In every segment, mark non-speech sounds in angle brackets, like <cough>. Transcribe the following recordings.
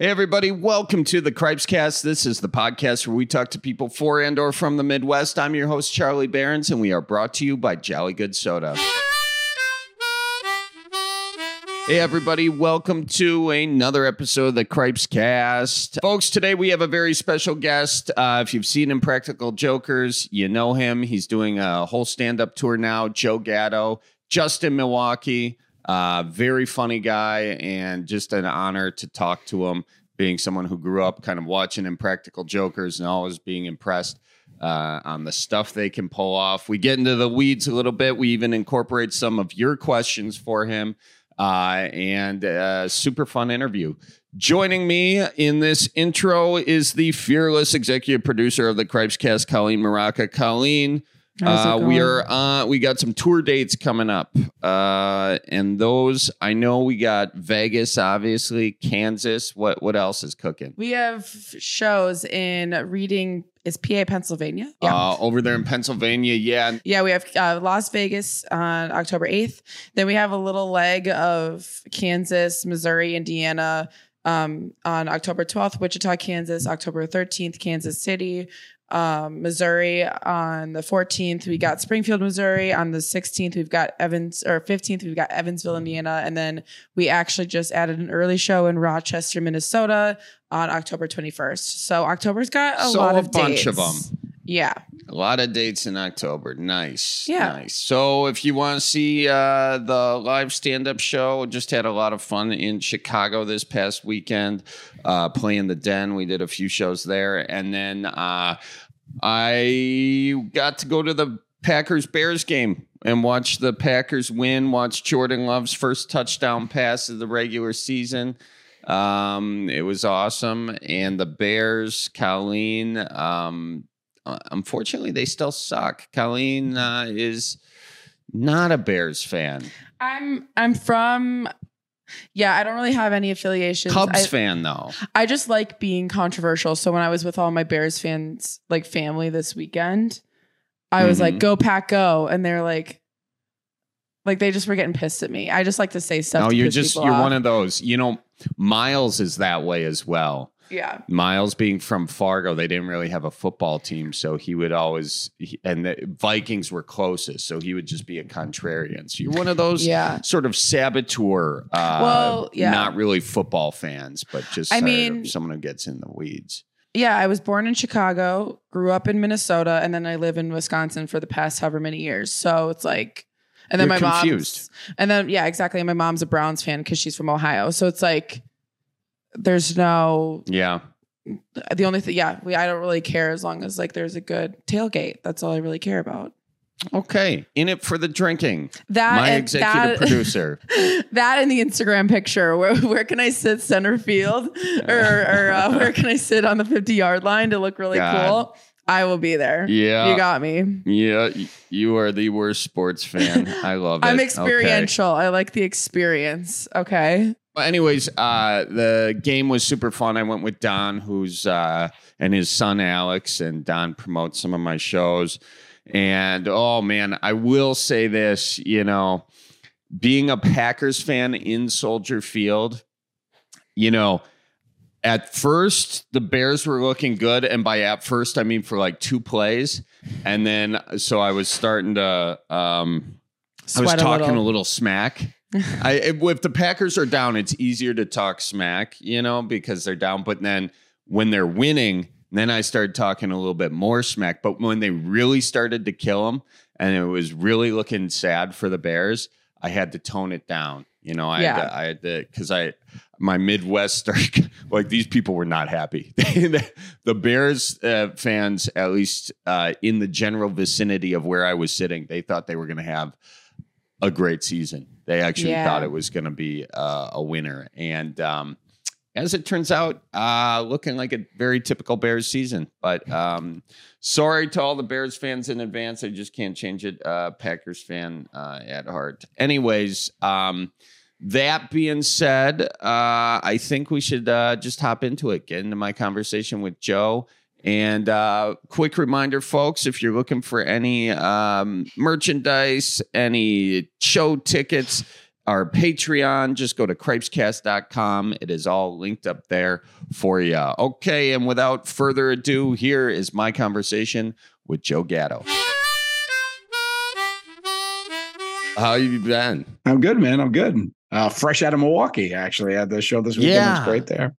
Hey everybody, welcome to the Cripes Cast. This is the podcast where we talk to people for and or from the Midwest. I'm your host Charlie Berens and we are brought to you by Jolly Good Soda. Hey everybody, welcome to another episode of the Cripes Cast. Folks, today we have a very special guest. Uh, if you've seen Impractical Jokers, you know him. He's doing a whole stand-up tour now, Joe Gatto, just in Milwaukee. Uh, very funny guy, and just an honor to talk to him. Being someone who grew up kind of watching Impractical Jokers and always being impressed uh, on the stuff they can pull off. We get into the weeds a little bit. We even incorporate some of your questions for him, uh, and a super fun interview. Joining me in this intro is the fearless executive producer of the Cripes Cast, Colleen Maraca. Colleen. How's it Uh, we are uh, we got some tour dates coming up, uh, and those I know we got Vegas, obviously Kansas. What what else is cooking? We have shows in Reading, is PA, Pennsylvania. Uh, over there in Pennsylvania, yeah. yeah, we have uh, Las Vegas on October 8th. Then we have a little leg of Kansas, Missouri, Indiana um, on October 12th, Wichita, Kansas, October 13th, Kansas City, um, Missouri on the 14th. We got Springfield, Missouri on the 16th. We've got Evans, or 15th, we've got Evansville, Indiana. And then we actually just added an early show in Rochester, Minnesota on October 21st. So October's got a So lot a of bunch of dates. them. Yeah. A lot of dates in October. Nice. Yeah. Nice. So if you want to see uh, the live stand up show, just had a lot of fun in Chicago this past weekend, uh, playing the Den. We did a few shows there. And then uh, I got to go to the Packers Bears game and watch the Packers win, watch Jordan Love's first touchdown pass of the regular season. Um, it was awesome. And the Bears, Colleen, um, uh, unfortunately, they still suck. Colleen uh, is not a Bears fan. I'm I'm from yeah, I don't really have any affiliations. Cubs I, fan, though. I just like being controversial. So when I was with all my Bears fans, like family this weekend, I was Mhm. like, "Go pack, go!" And they're like, like they just were getting pissed at me. I just like to say stuff. No, to you're just you're off. one of those. You know, Miles is that way as well. Yeah. Miles being from Fargo, they didn't really have a football team, so he would always he- and the Vikings were closest, so he would just be a contrarian. So you're one of those Yeah. sort of saboteur. Uh, Well, yeah. not really football fans, but just I mean- someone who gets in the weeds. Yeah, I was born in Chicago, grew up in Minnesota, and then I live in Wisconsin for the past however many years. So it's like, and then You're my confused. mom's, and then yeah, exactly. And my mom's a Browns fan because she's from Ohio. So it's like, there's no Yeah, the only thing. Yeah, we I don't really care as long as like there's a good tailgate. That's all I really care about. okay. In it for the drinking. That My executive that, producer. <laughs> that in the Instagram picture. Where where can I sit center field, or or uh, where can I sit on the fifty yard line to look really God. cool? I will be there. Yeah. You got me. Yeah, you are the worst sports fan. I love <laughs> it. I'm Okay. experiential. I like the experience. Okay. Well, anyways, uh, the game was super fun. I went with Don, who's uh, and his son Alex, and Don promotes some of my shows. And oh man, I will say this: you know, being a Packers fan in Soldier Field, you know. At first, the Bears were looking good, and by at first, I mean for like two plays, and then so I was starting to um, I was Sweat a talking little. a little smack. <laughs> I if, the Packers are down, it's easier to talk smack, you know, because they're down. But then when they're winning, then I started talking a little bit more smack. But when they really started to kill them, and it was really looking sad for the Bears, I had to tone it down. You know, I had Yeah. to, I had to because I my Midwest <laughs> started like these people were not happy. the, <laughs> the Bears uh, fans, at least uh, in the general vicinity of where I was sitting, they thought they were going to have a great season. They actually Yeah. thought it was going to be uh, a winner, and um, as it turns out, uh, looking like a very typical Bears season. But um, sorry to all the Bears fans in advance. I just can't change it. Uh, Packers fan uh, at heart. Anyways, um, that being said, uh, I think we should uh, just hop into it, get into my conversation with Joe. And uh, quick reminder, folks, if you're looking for any um, merchandise, any show tickets, our Patreon. Just go to cripescast.com. It is all linked up there for you. Okay, and without further ado, here is my conversation with Joe Gatto. How you been? I'm good, man. I'm good. Uh, fresh out of Milwaukee, actually. I had the show this weekend. Yeah. It was great there.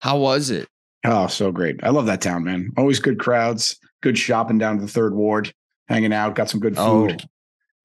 How was it? Oh, so great. I love that town, man. Always good crowds, good shopping down to the third ward, hanging out, got some good food. Oh,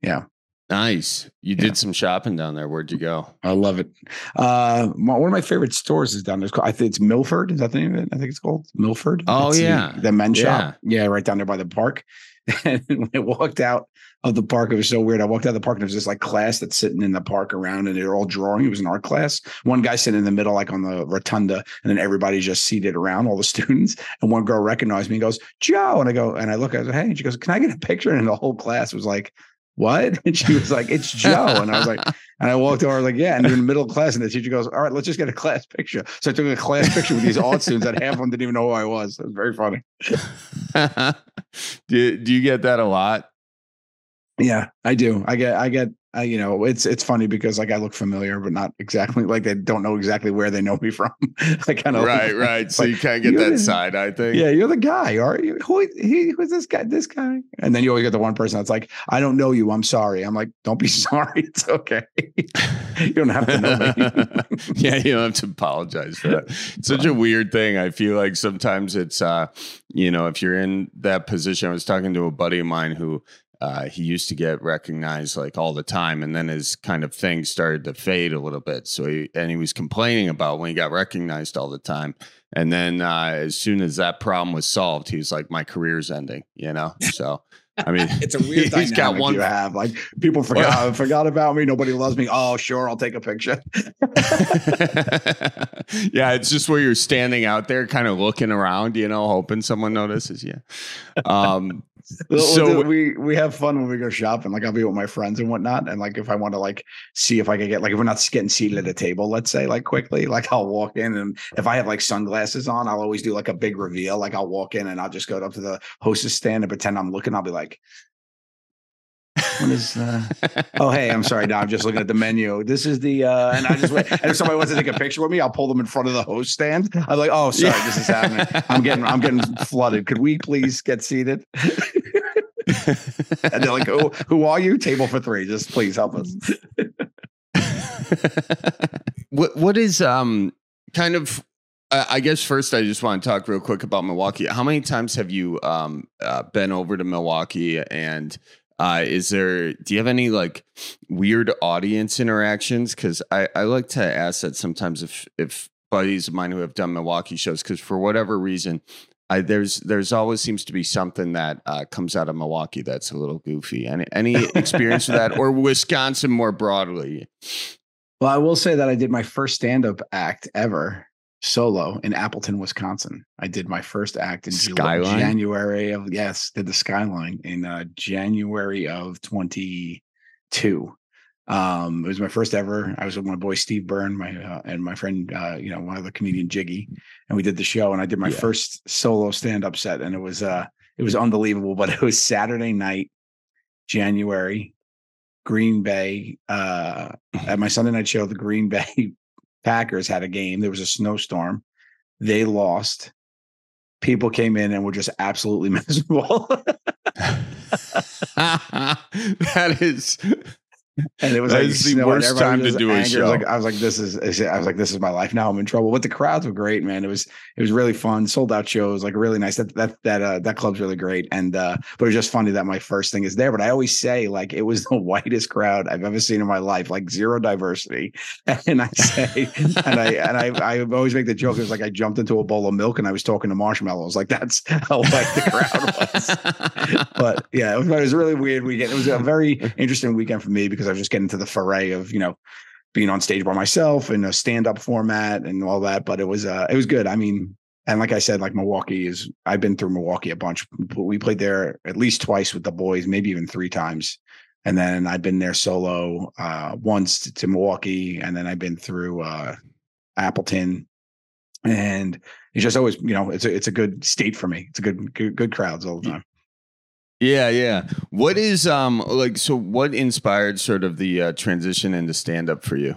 yeah. Nice. You yeah. did some shopping down there. Where'd you go? I love it. Uh, one of my favorite stores is down there. It's called, I think it's Milford. Is that the name of it? I think it's called Milford. Oh, yeah. The, the men's yeah. shop. Yeah, right down there by the park. <laughs> And when I walked out of the park, it was so weird. I walked out of the park and there was this like class that's sitting in the park around and they're all drawing. It was an art class. One guy sitting in the middle, like on the rotunda, and then everybody just seated around, all the <laughs> students. And one girl recognized me and goes, Joe. And I go, and I look, I go, hey, and she goes, Can I get a picture? And the whole class was like, what? <laughs> And she was like, it's Joe. And I was like, <laughs> and I walked over, I was like, yeah. And in the middle of class, and the teacher goes, all right, let's just get a class picture. So I took a class picture with these art students that half of them didn't even know who I was. It was very funny. do, do you get that a lot? Yeah, I do. I get, I get, uh, you know, it's it's funny because like I look familiar, but not exactly like they don't know exactly where they know me from. <laughs> I kind of right, like, right. So like, you kind of get that the, side. I think. Yeah, you're the guy, are you? Who he? Who's this guy? This guy? And then you always get the one person that's like, I don't know you. I'm sorry. I'm like, don't be <laughs> sorry. It's okay. you don't have to know me. <laughs> yeah, you don't have to apologize for that. It's such a weird thing. I feel like sometimes it's, uh, you know, if you're in that position. I was talking to a buddy of mine who uh, he used to get recognized like all the time, and then his kind of thing started to fade a little bit. So he and he was complaining about when he got recognized all the time, and then uh, as soon as that problem was solved, he was like, "My career's ending," you know. So. I mean, <laughs> it's a weird <laughs> he's got one. You have like people forgot well, <laughs> forgot about me. Nobody loves me. Oh, sure, I'll take a picture. yeah, it's just where you're standing out there, kind of looking around, you know, hoping someone notices you. Um, <laughs> so we we have fun when we go shopping. Like I'll be with my friends and whatnot, and like if I want to like see if I can get like if we're not getting seated at a table, let's say like quickly, like I'll walk in and if I have like sunglasses on, I'll always do like a big reveal. Like I'll walk in and I'll just go up to the hostess stand and pretend I'm looking. I'll be like, what is uh <laughs> oh hey i'm sorry now i'm just looking at the menu. This is the uh and i just went and if somebody wants to take a picture with me i'll pull them in front of the host stand. I'm like oh sorry yeah. this is happening. I'm getting i'm getting flooded. Could we please get seated? And they're like oh who are you? Table for three. Just please help us. What what is um kind of I guess first I just want to talk real quick about Milwaukee. How many times have you um, uh, been over to Milwaukee? And uh, is there? Do you have any like weird audience interactions? Because I, I like to ask that sometimes if if buddies of mine who have done Milwaukee shows, because for whatever reason, I, there's there's always seems to be something that uh, comes out of Milwaukee that's a little goofy. Any any experience with that, or Wisconsin more broadly? Well, I will say that I did my first stand up act ever solo in Appleton, Wisconsin. I did my first act in Skyline? January of yes, did the Skyline in uh, January of 22. Um, it was my first ever. I was with my boy Steve Byrne, my uh, and my friend, uh, you know, one of the comedian Jiggy, and we did the show. And I did my yeah. first solo stand up set, and it was uh, it was unbelievable. <laughs> But it was Saturday night, January, Green Bay. Uh, at my Sunday night show, the Green Bay Packers had a game. There was a snowstorm. They lost. People came in and were just absolutely <laughs> miserable. <laughs> that is and it was that like the worst time to do a show. Like, I was like, this is, I was like, this is my life now. I'm in trouble. But the crowds were great, man. It was, it was really fun. Sold out shows, like really nice. That that that uh, that club's really great. And uh, but it was just funny that my first thing is there. But I always say like it was <laughs> the whitest crowd I've ever seen in my life, like zero diversity. <laughs> And I say, and I and I I always make the joke. It was like I jumped into a bowl of milk and I was talking to marshmallows. Like that's how white the crowd was. <laughs> but yeah, it was, it was a really weird weekend. It was a very interesting weekend for me because because I was just getting to the foray of you know being on stage by myself in a stand up format and all that. But it was uh, it was good. I mean, and like I said, like Milwaukee is I've been through Milwaukee a bunch. We played there at least twice with the boys, maybe even three times. And then I've been there solo uh, once to, to, Milwaukee, and then I've been through uh, Appleton, and it's just always you know it's a it's a good state for me. It's a good good, good crowds all the time. Yeah, yeah. What is um like so what inspired sort of the uh, transition into stand up for you?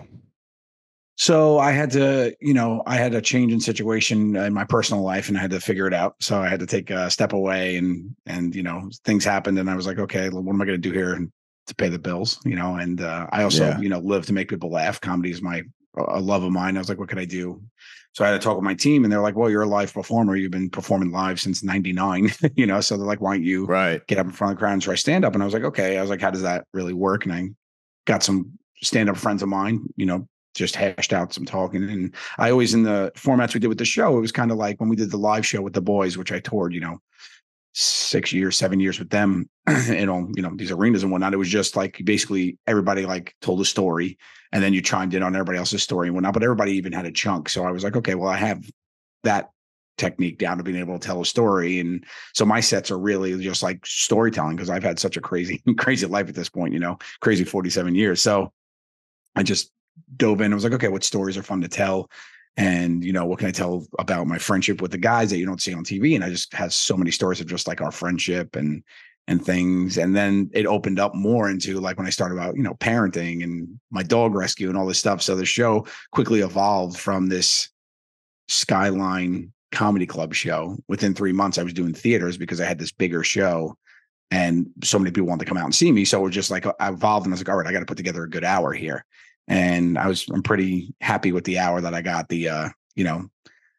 So I had to, you know, I had a change in situation in my personal life and I had to figure it out. So I had to take a step away and and you know, things happened and I was like, okay, what am I going to do here to pay the bills, you know? And uh, I also, Yeah. you know, live to make people laugh. Comedy is my a love of mine. I was like, what can I do? So I had to talk with my team and they're like, well, you're a live performer. You've been performing live since 99, <laughs> you know? So they're like, why don't you Right. get up in front of the crowd and try stand up. And I was like, okay. I was like, how does that really work? And I got some stand up friends of mine, you know, just hashed out some talking. And I always, in the formats we did with the show, it was kind of like when we did the live show with the boys, which I toured, you know, six years, seven years with them <clears throat> in all, you know, these arenas and whatnot. It was just like basically everybody like told a story and then you chimed in on everybody else's story and whatnot. But everybody even had a chunk. So I was like, okay, well, I have that technique down to being able to tell a story. And so my sets are really just like storytelling because I've had such a crazy, <laughs> crazy life at this point, you know, crazy 47 years. So I just dove in. I was like, okay, what stories are fun to tell? And, you know, what can I tell about my friendship with the guys that you don't see on TV? And I just had so many stories of just like our friendship and, and things. And then it opened up more into like when I started about, you know, parenting and my dog rescue and all this stuff. So the show quickly evolved from this skyline comedy club show. Within three months, I was doing theaters because I had this bigger show and so many people wanted to come out and see me. So it was just like I evolved and I was like, all right, I got to put together a good hour here. And I was I'm pretty happy with the hour that I got the uh, you know,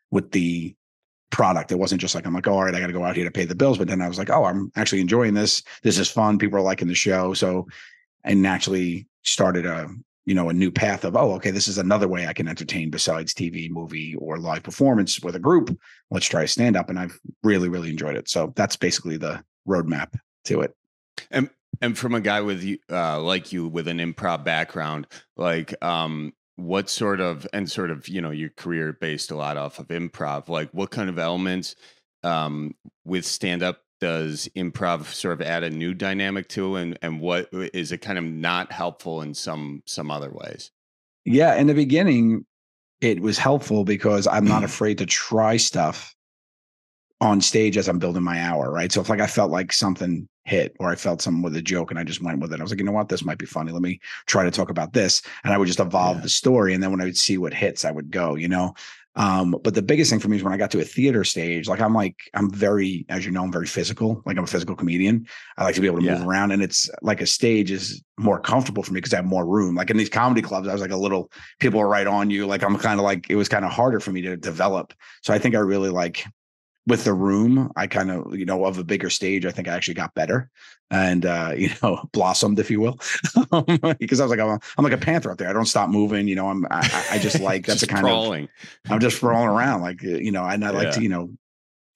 with the product. It wasn't just like I'm like, oh, all right, I got to go out here to pay the bills. But then I was like, oh, I'm actually enjoying this. This is fun. People are liking the show. So I naturally started a you know a new path of oh okay this is another way i can entertain besides tv movie or live performance with a group let's try stand up and i've really really enjoyed it so that's basically the roadmap to it And from a guy with you uh like you with an improv background, like um what sort of and sort of, you know, your career based a lot off of improv, like what kind of elements um with stand up does improv sort of add a new dynamic to and and what is it kind of not helpful in some some other ways? yeah in the beginning it was helpful because i'm not afraid to try stuff on stage as i'm building my hour right? So if like i felt like something hit or i felt something with a joke and i just went with it i was like you know what? This might be funny. Let me try to talk about this. And i would just evolve Yeah. the story and then when i would see what hits i would go you know? Um but the biggest thing for me is when i got to a theater stage like i'm like i'm very as you know i'm very physical like i'm a physical comedian. I like to be able to move around and it's like a stage is more comfortable for me because i have more room. Like in these comedy clubs i was like a little people are right on you. Like i'm kind of like it was kind of harder for me to develop. So i think i really like with the room i kind of you know of a bigger stage i think i actually got better and uh <laughs> you know blossomed if you will <laughs> because i was like I'm, a, I'm like a panther out there i don't stop moving you know i'm i, I- just like <laughs> that's Just a kind of. I'm just rolling around like uh, you know, and I like to you know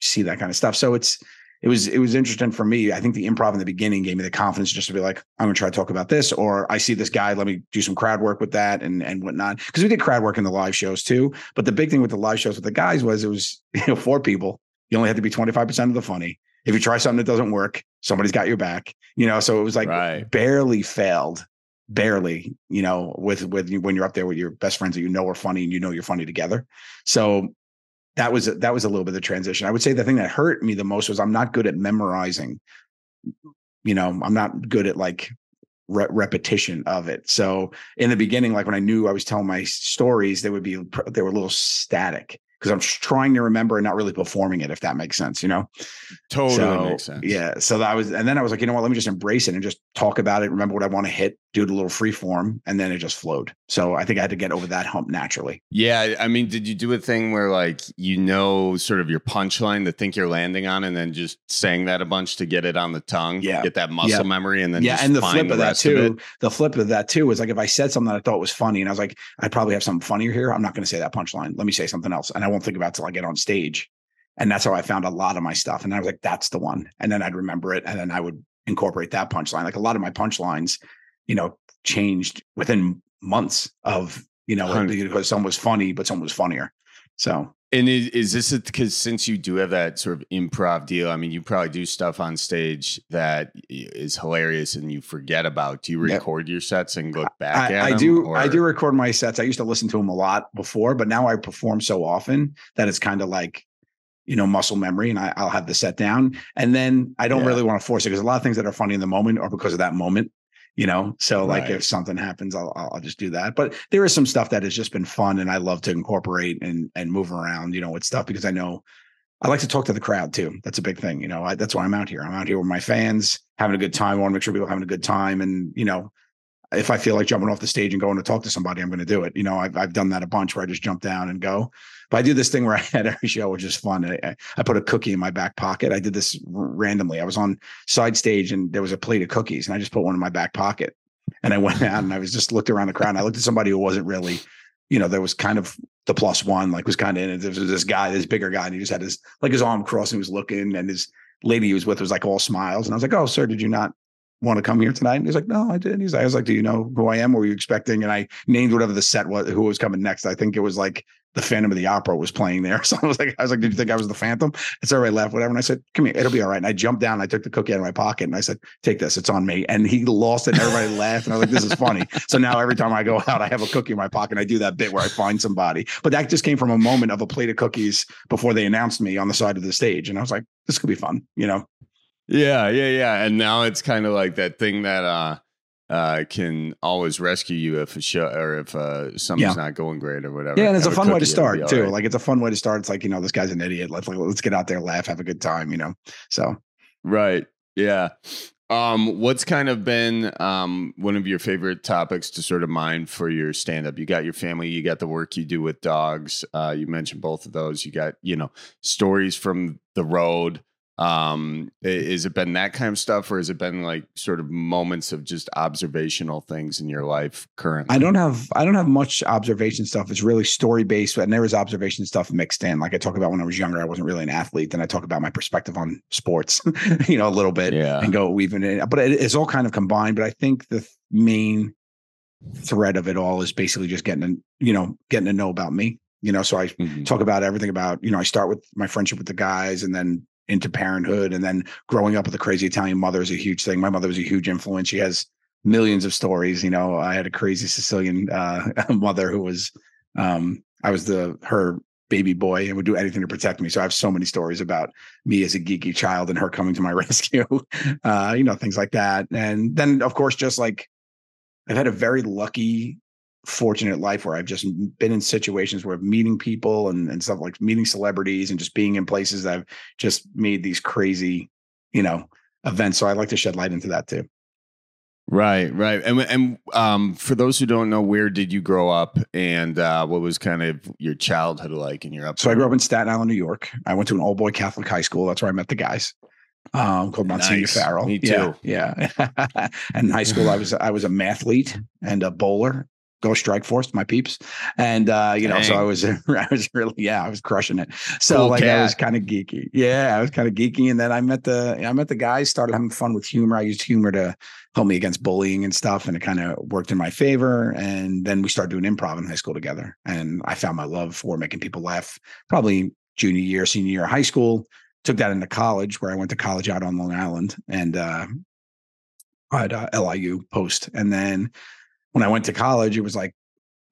see that kind of stuff. So it's it was it was interesting for me. I think the improv in the beginning gave me the confidence just to be like, I'm gonna try to talk about this, or I see this guy, let me do some crowd work with that and and whatnot. Because we did crowd work in the live shows too. But the big thing with the live shows with the guys was it was you know four people. You only have to be 25 percent of the funny. If you try something that doesn't work, somebody's got your back. You know, so it was like Right. barely failed barely you know with with you when you're up there with your best friends that you know are funny and you know you're funny together so that was that was a little bit of the transition i would say the thing that hurt me the most was i'm not good at memorizing you know i'm not good at like re- repetition of it so in the beginning like when i knew i was telling my stories they would be they were a little static because i'm trying to remember and not really performing it if that makes sense you know Totally so, makes sense. Yeah. So that was, and then I was like, you know what? Let me just embrace it and just talk about it. Remember what I want to hit, do it a little free form, and then it just flowed. So I think I had to get over that hump naturally. Yeah, I mean, did you do a thing where like you know sort of your punchline to think you're landing on, and then just saying that a bunch to get it on the tongue, Yeah. get that muscle Yeah. memory, and then yeah. just And the flip the of that rest of too, the flip of that too was like if I said something that I thought was funny and I was like, I probably have something funnier here. I'm not going to say that punchline. Let me say something else. And I won't think about it till I get on stage. And that's how I found a lot of my stuff. And I was like, that's the one. And then I'd remember it. And then I would incorporate that punchline. Like a lot of my punchlines, you know, changed within months of, you know, because some was funny, but some was funnier. So And is, is this because since you do have that sort of improv deal? I mean, you probably do stuff on stage that is hilarious and you forget about. Do you Yep. record your sets and look back I, at I them, do or- I do record my sets. I used to listen to them a lot before, but now I perform so often that it's kind of like you know, muscle memory and I, will have the set down. And then I don't Yeah. really want to force it because a lot of things that are funny in the moment are because of that moment, you know? So like Right. if something happens, I'll, I'll I'll just do that. But there is some stuff that has just been fun and I love to incorporate and, and move around, you know, with stuff because I know I like to talk to the crowd too. That's a big thing. You know, I, that's why I'm out here. I'm out here with my fans having a good time. I want to make sure people are having a good time. And, you know, if I feel like jumping off the stage and going to talk to somebody, I'm going to do it. You know, I've, I've done that a bunch where I just jump down and go. But I do this thing where I <laughs> had every show, which is fun. I, I- put a cookie in my back pocket. I did this randomly. I was on side stage and there was a plate of cookies and I just put one in my back pocket. And I <laughs> went out and I was just looked around the crowd. And I looked at somebody who wasn't really, you know, there was kind of the plus one, like was kind of in it. There was this guy, this bigger guy, and he just had his like his arm crossed and he was looking, and his lady he was with was like all smiles. And I was like, Oh, sir, did you not want to come here tonight? And he's like, No, I didn't. He's like, I was like, Do you know who I am? What were you expecting? And I named whatever the set was, who was coming next. I think it was like the Phantom of the Opera was playing there. <laughs> So I was like, I was like, Did you think I was the Phantom? It's all right, laugh, whatever. And I said, Come here, it'll be all right. And I jumped down and I took the cookie out of my pocket and I said, Take this, it's on me. And he lost it and everybody <laughs> laughed. And I was like, This is funny. So now every time I go out, I have a cookie in my pocket. And I do that bit where I find somebody. But that just came from a moment of a plate of cookies before they announced me on the side of the stage. And I was like, this could be fun, you know? Yeah, yeah, yeah. And now it's kind of like that thing that uh uh can always rescue you if a show or if uh something's not going great or whatever. Yeah, and it's a Have fun way to cookie, it'll be start too. right. Like it's a fun way to start. It's like, you know, this guy's an idiot. Let's like, let's get out there, laugh, have a good time, you know? So Right. Yeah. Um, what's kind of been um, one of your favorite topics to sort of mind for your stand up? You got your family, you got the work you do with dogs. Uh, you mentioned both of those. You got, you know, stories from the road. Um, is it been that kind of stuff or has it been like sort of moments of just observational things in your life currently? I don't have I don't have much observation stuff. It's really story based, and there is observation stuff mixed in. Like I talk about when I was younger, I wasn't really an athlete. Then I talk about my perspective on sports, <laughs> you know, a little bit, Yeah. and go weaving it. But it, it's all kind of combined. But I think the th- main thread of it all is basically just getting to, you know getting to know about me. You know, so I Mhm. talk about everything about you know I start with my friendship with the guys, and then into parenthood, and then growing up with a crazy Italian mother is a huge thing. My mother was a huge influence. She has millions of stories. You know, I had a crazy Sicilian uh, <laughs> mother who was, um, I was the her baby boy and would do anything to protect me. So I have so many stories about me as a geeky child and her coming to my <laughs> rescue. Uh, you know, things like that. And then, of course, just like I've had a very lucky, fortunate life where I've just been in situations where I'm meeting people and, and stuff like meeting celebrities and just being in places that I've just made these crazy, you know, events. So I like to shed light into that too. Right, right. And and um, for those who don't know, where did you grow up, and uh, what was kind of your childhood like in your up? So I grew up in Staten Island, New York. I went to an all boy Catholic high school. That's where I met the guys. Um, called Monsignor Nice. Farrell. Me Yeah, too. Yeah. and <laughs> in high school, I was I was a mathlete and a bowler. Go Strike Force, my peeps, and uh, you know, so I was <laughs> I was really yeah, I was crushing it. So Cool like I was kind of geeky. Yeah, I was kind of geeky, and then I met the I met the guys. Started having fun with humor. I used humor to help me against bullying and stuff, and it kind of worked in my favor. And then we started doing improv in high school together, and I found my love for making people laugh. Probably junior year, senior year of high school. Took that into college, where I went to college out on Long Island, and uh, at uh, LIU post. And then when I went to college, it was like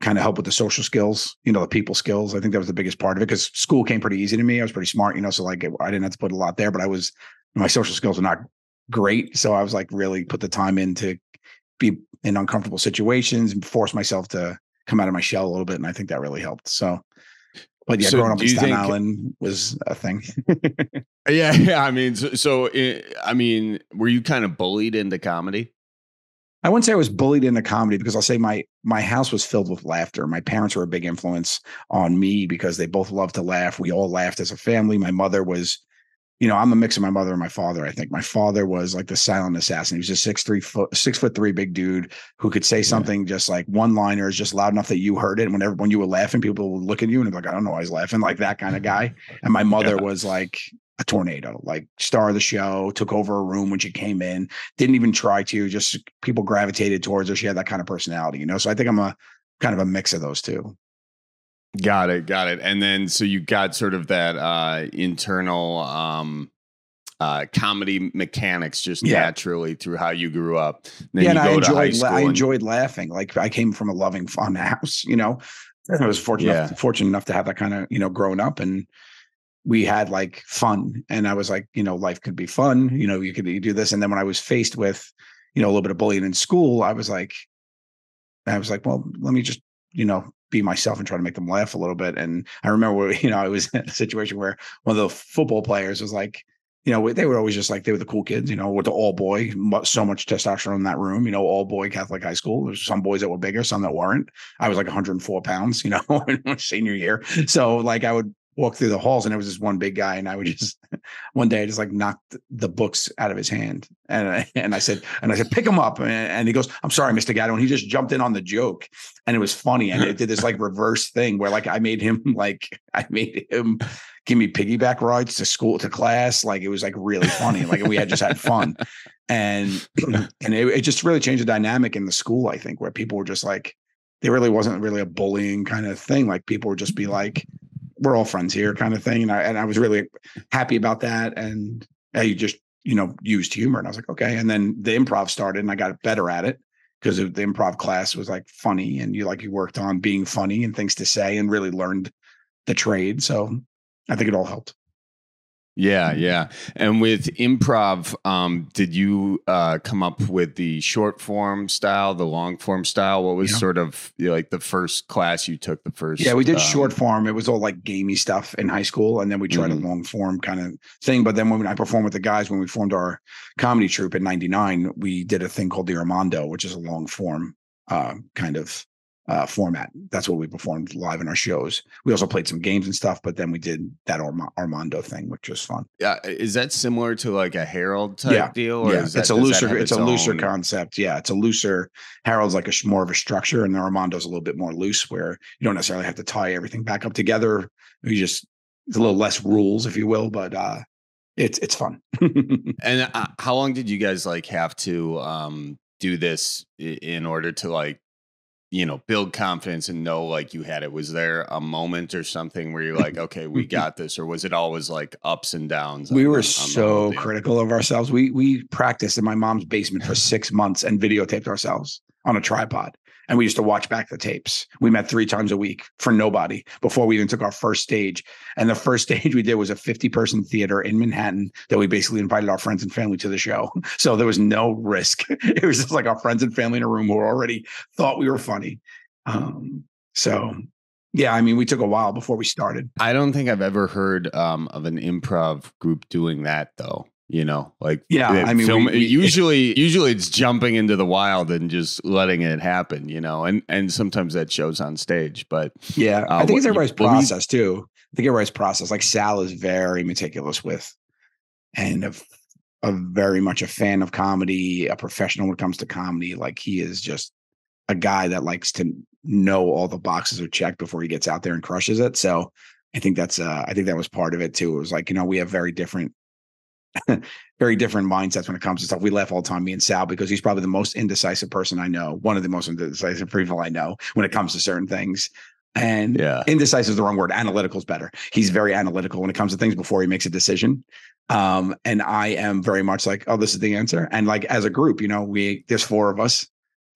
kind of help with the social skills, you know, the people skills. I think that was the biggest part of it because school came pretty easy to me. I was pretty smart, you know, so like I didn't have to put a lot there, but I was my social skills were not great. So I was like really put the time in to be in uncomfortable situations and force myself to come out of my shell a little bit. And I think that really helped. So, but yeah, So growing up in Staten think- Island was a thing. Yeah, <laughs> yeah. I mean, so, so eh, I mean, were you kind of bullied into comedy? I wouldn't say I was bullied into comedy because I'll say my my house was filled with laughter. My parents were a big influence on me because they both loved to laugh. We all laughed as a family. My mother was, you know, I'm a mix of my mother and my father. I think my father was like the silent assassin. He was a six three foot six foot three big dude who could say something just like one liners, just loud enough that you heard it. And whenever when you were laughing, people would look at you and be like, I don't know why he's laughing, like that kind of <laughs> guy. And my mother Yeah. was like a tornado, like star of the show, took over a room when she came in didn't even try to just people gravitated towards her she had that kind of personality you know so i think i'm a kind of a mix of those two Got it, got it. And then so you got sort of that uh, internal um, uh, comedy mechanics just Yeah. naturally through how you grew up. Then yeah i go to high enjoyed la- i and- enjoyed laughing like i came from a loving fun <laughs> house you know i was fortunate Yeah. enough, fortunate enough to have that kind of you know growing up and we had like fun and i was like you know life could be fun you know you could you do this and then when i was faced with you know a little bit of bullying in school i was like i was like well let me just you know be myself and try to make them laugh a little bit and i remember <laughs> you know i was in a situation where one of the football players was like you know they were always just like they were the cool kids you know with the all boy so much testosterone in that room you know all boy catholic high school there's some boys that were bigger some that weren't. I was like 104 pounds you know <laughs> senior year. So like i would walk through the halls and there was this one big guy and I would <laughs> just one day I just like knocked the books out of his hand and I, and I said and I said pick him up and, and he goes I'm sorry Mr. Gatto and he just jumped in on the joke and it was funny and it did this like reverse thing where like I made him <laughs> like I made him give me piggyback rides to school to class like it was like really funny like we had just had fun and <clears throat> and it, it just really changed the dynamic in the school I think where people were just like there really wasn't really a bullying kind of thing like people would just be like we're all friends here kind of thing. And I, and I was really happy about that. And I just, you know, used humor and I was like, okay. And then the improv started and I got better at it because the improv class was like funny and you like, you worked on being funny and things to say and really learned the trade. So I think it all helped. Yeah, yeah. And with improv, um, did you uh, come up with the short form style, the long form style? What was yeah. sort of you know, like the first class you took? The first, yeah, we did um, short form. It was all like gamey stuff in high school, and then we tried mm-hmm. a long form kind of thing. But then when I performed with the guys, when we formed our comedy troupe in '99, we did a thing called the Armando, which is a long form uh, kind of uh, format. That's what we performed live in our shows. We also played some games and stuff, but then we did that Arm- Armando thing, which was fun. Yeah, is that similar to like a Harold type yeah. deal? yeah, that, it's a looser. It's, it's, a looser concept. Yeah, it's a looser. Harold's like a more of a structure, and the Armando's a little bit more loose, where you don't necessarily have to tie everything back up together. You just it's a little less rules, if you will, but uh, it's it's fun. <laughs> and uh, how long did you guys like have to um, do this in order to like you know build confidence and know like you had it. Was there a moment or something where you're like okay we <laughs> got this or was it always like ups and downs we were so critical of ourselves. We we practiced in my mom's basement for six months and videotaped ourselves on a tripod and we used to watch back the tapes. We met three times a week for nobody before we even took our first stage. And the first <laughs> stage we did was a 50 person theater in Manhattan that we basically invited our friends and family to the show. <laughs> So there was no risk. <laughs> It was just like our friends and family in a room who already thought we were funny. Um, so yeah, I mean, we took a while before we started. I don't think I've ever heard um, of an improv group doing that though you know like yeah i mean film, we, we, usually usually it's jumping into the wild and just letting it happen you know and and sometimes that shows on stage but yeah uh, i think it's everybody's process too. I think everybody's process like sal is very meticulous with and a, a very much a fan of comedy a professional when it comes to comedy. Like he is just a guy that likes to know all the boxes are checked before he gets out there and crushes it. So i think that's uh i think that was part of it too. It was like you know we have very different <laughs> very different mindsets when it comes to stuff. We laugh all the time, me and Sal, because he's probably the most indecisive person I know, one of the most indecisive people I know when it comes to certain things. And yeah. indecisive is the wrong word. Analytical is better. He's very analytical when it comes to things before he makes a decision. Um, and I am very much like, oh, this is the answer. And like as a group, you know, we there's four of us.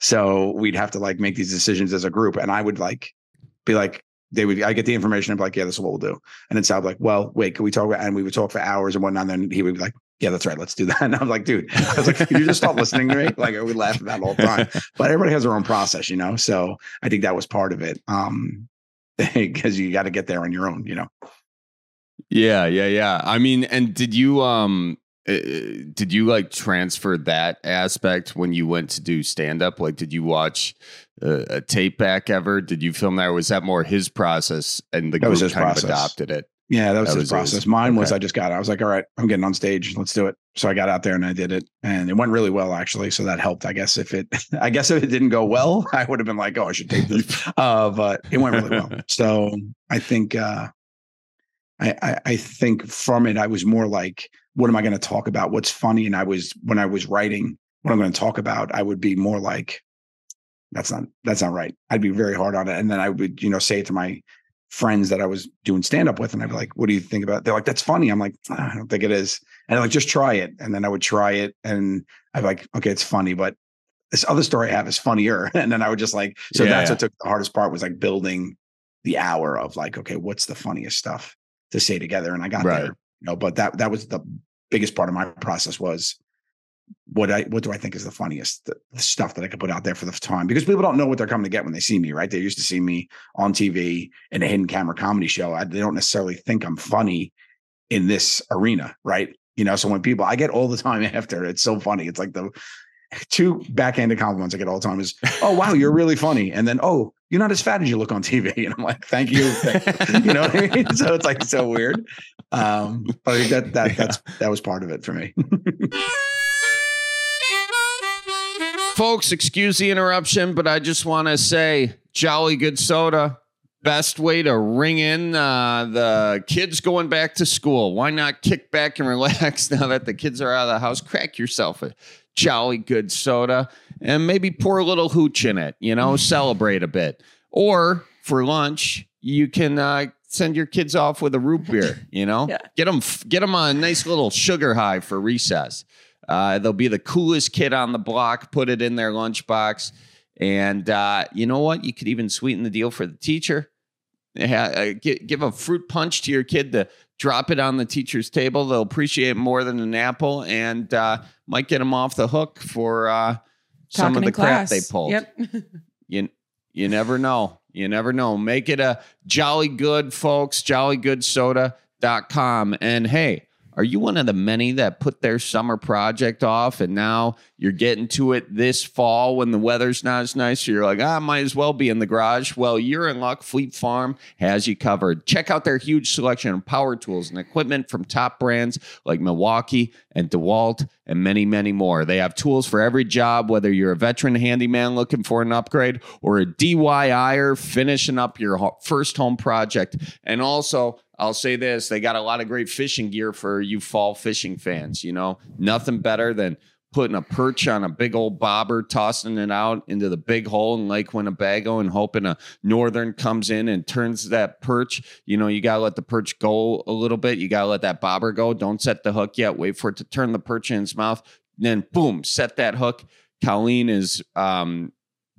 So we'd have to like make these decisions as a group. And I would like be like, they would I get the information and be like, yeah, this is what we'll do. And then Sal like, well, wait, can we talk about and we would talk for hours and whatnot. And then he would be like, Yeah, that's right, let's do that. <laughs> And I'm like, dude, I was like, you just stop listening to me? Like we laugh about all the time. <laughs> But everybody has their own process, you know. So I think that was part of it. Um <laughs> because you got to get there on your own, you know. Yeah, yeah, yeah. I mean, and did you um did you like transfer that aspect when you went to do stand up? Like, did you watch uh, a tape back ever? Did you film that? Or was that more his process and the that group kind process. of adopted it? Yeah, that was that his was process. His. Mine okay. was I just got. It. I was like, all right, I'm getting on stage. Let's do it. So I got out there and I did it, and it went really well actually. So that helped. I guess if it, <laughs> I guess if it didn't go well, <laughs> I would have been like, oh, I should take this. <laughs> Uh, but it went really well. So I think, uh, I, I I think from it, I was more like what am I going to talk about? What's funny? And I was when I was writing what I'm going to talk about, I would be more like, that's not that's not right. I'd be very hard on it, and then I would you know say it to my friends that I was doing stand up with, and I'd be like, "What do you think about?" It? They're like, "That's funny." I'm like, ah, "I don't think it is," and I'm like, "Just try it," and then I would try it, and I'd be like, "Okay, it's funny, but." This other story I have is funnier. <laughs> And then I would just like, so yeah, that's yeah. what took the hardest part was like building the hour of like, okay, what's the funniest stuff? to say together. And I got Right. there, you know, but that that was the biggest part of my process was what I what do I think is the funniest the, the stuff that I could put out there for the time because people don't know what they're coming to get when they see me, right? They're used to see me on TV in a hidden camera comedy show. I, they don't necessarily think I'm funny in this arena, right? You know, so when people I get all the <laughs> time after, it's so funny. It's like the <laughs> two backhanded compliments I get all the time is, "Oh wow, you're really funny," and then, "Oh, you're not as fat as you look on TV," <laughs> and I'm like, "Thank you." Thank you. <laughs> you know what I mean? So it's like so weird. Um, but that that that's that was part of it for me. Folks, excuse the interruption, but I just want to say Jolly Good Soda, best way to ring in uh, the kids going back to school. Why not kick back and relax now that the kids are out of the house? Crack yourself a Jolly Good Soda and maybe pour a little hooch in it, you know, celebrate a bit. Or for lunch, you can uh, send your kids off with a root beer, you know? <laughs> Yeah. Get them get them on a nice little sugar high for recess. Uh, they'll be the coolest kid on the block. Put it in their lunchbox, and uh, you know what? You could even sweeten the deal for the teacher. Yeah, uh, give a fruit punch to your kid to drop it on the teacher's table. They'll appreciate more than an apple, and uh, might get them off the hook for uh, some of the in crap they pulled. Yep. <laughs> You you never know. You never know. Make it a jolly good, folks. Jollygoodsoda.com. And hey, are you one of the many that put their summer project off and now you're getting to it this fall when the weather's not as nice? So you're like, ah, might as well be in the garage. Well, you're in luck. Fleet Farm has you covered. Check out their huge selection of power tools and equipment from top brands like Milwaukee and DeWalt and many, many more. They have tools for every job, whether you're a veteran handyman looking for an upgrade or a DIYer finishing up your first home project. And also, I'll say this they got a lot of great fishing gear for you fall fishing fans. You know, nothing better than putting a perch on a big old bobber, tossing it out into the big hole in Lake Winnebago and hoping a northern comes in and turns that perch. You know, you got to let the perch go a little bit. You got to let that bobber go. Don't set the hook yet. Wait for it to turn the perch in its mouth. Then, boom, set that hook. Colleen is um,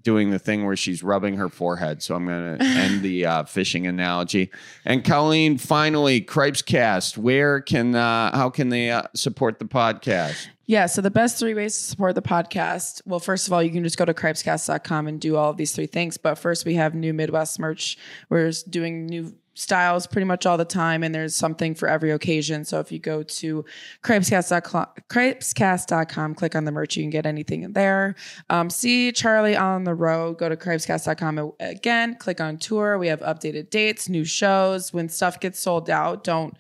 doing the thing where she's rubbing her forehead. So I'm going <laughs> to end the uh, fishing analogy. And Colleen, finally, Cripes Cast. Where can, uh, how can they uh, support the podcast? Yeah, so the best three ways to support the podcast. Well, first of all, you can just go to cripescast.com and do all of these three things. But first, we have new Midwest merch. We're doing new styles pretty much all the time, and there's something for every occasion. So if you go to cripescast.com, click on the merch, you can get anything there. Um, see Charlie on the road. Go to cripescast.com again, click on tour. We have updated dates, new shows. When stuff gets sold out, don't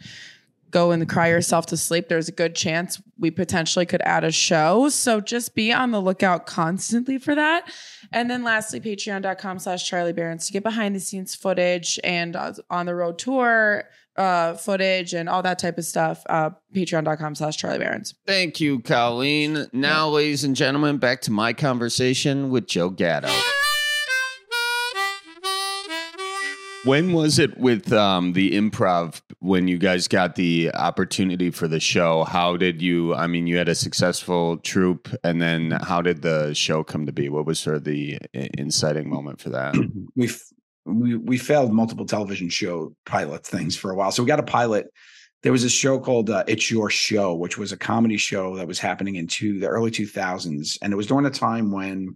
go and cry yourself to sleep, there's a good chance we potentially could add a show. So just be on the lookout constantly for that. And then lastly, patreon.com slash Charlie Berens to get behind the scenes footage and uh, on the road tour uh, footage and all that type of stuff. Uh, patreon.com slash Charlie Berens. Thank you, Colleen. Now, ladies and gentlemen, back to my conversation with Joe Gatto. When was it with um, the improv when you guys got the opportunity for the show? How did you? I mean, you had a successful troupe, and then how did the show come to be? What was sort of the inciting moment for that? <clears throat> we we we failed multiple television show pilot things for a while. So we got a pilot. There was a show called uh, "It's Your Show," which was a comedy show that was happening in two, the early two thousands, and it was during a time when,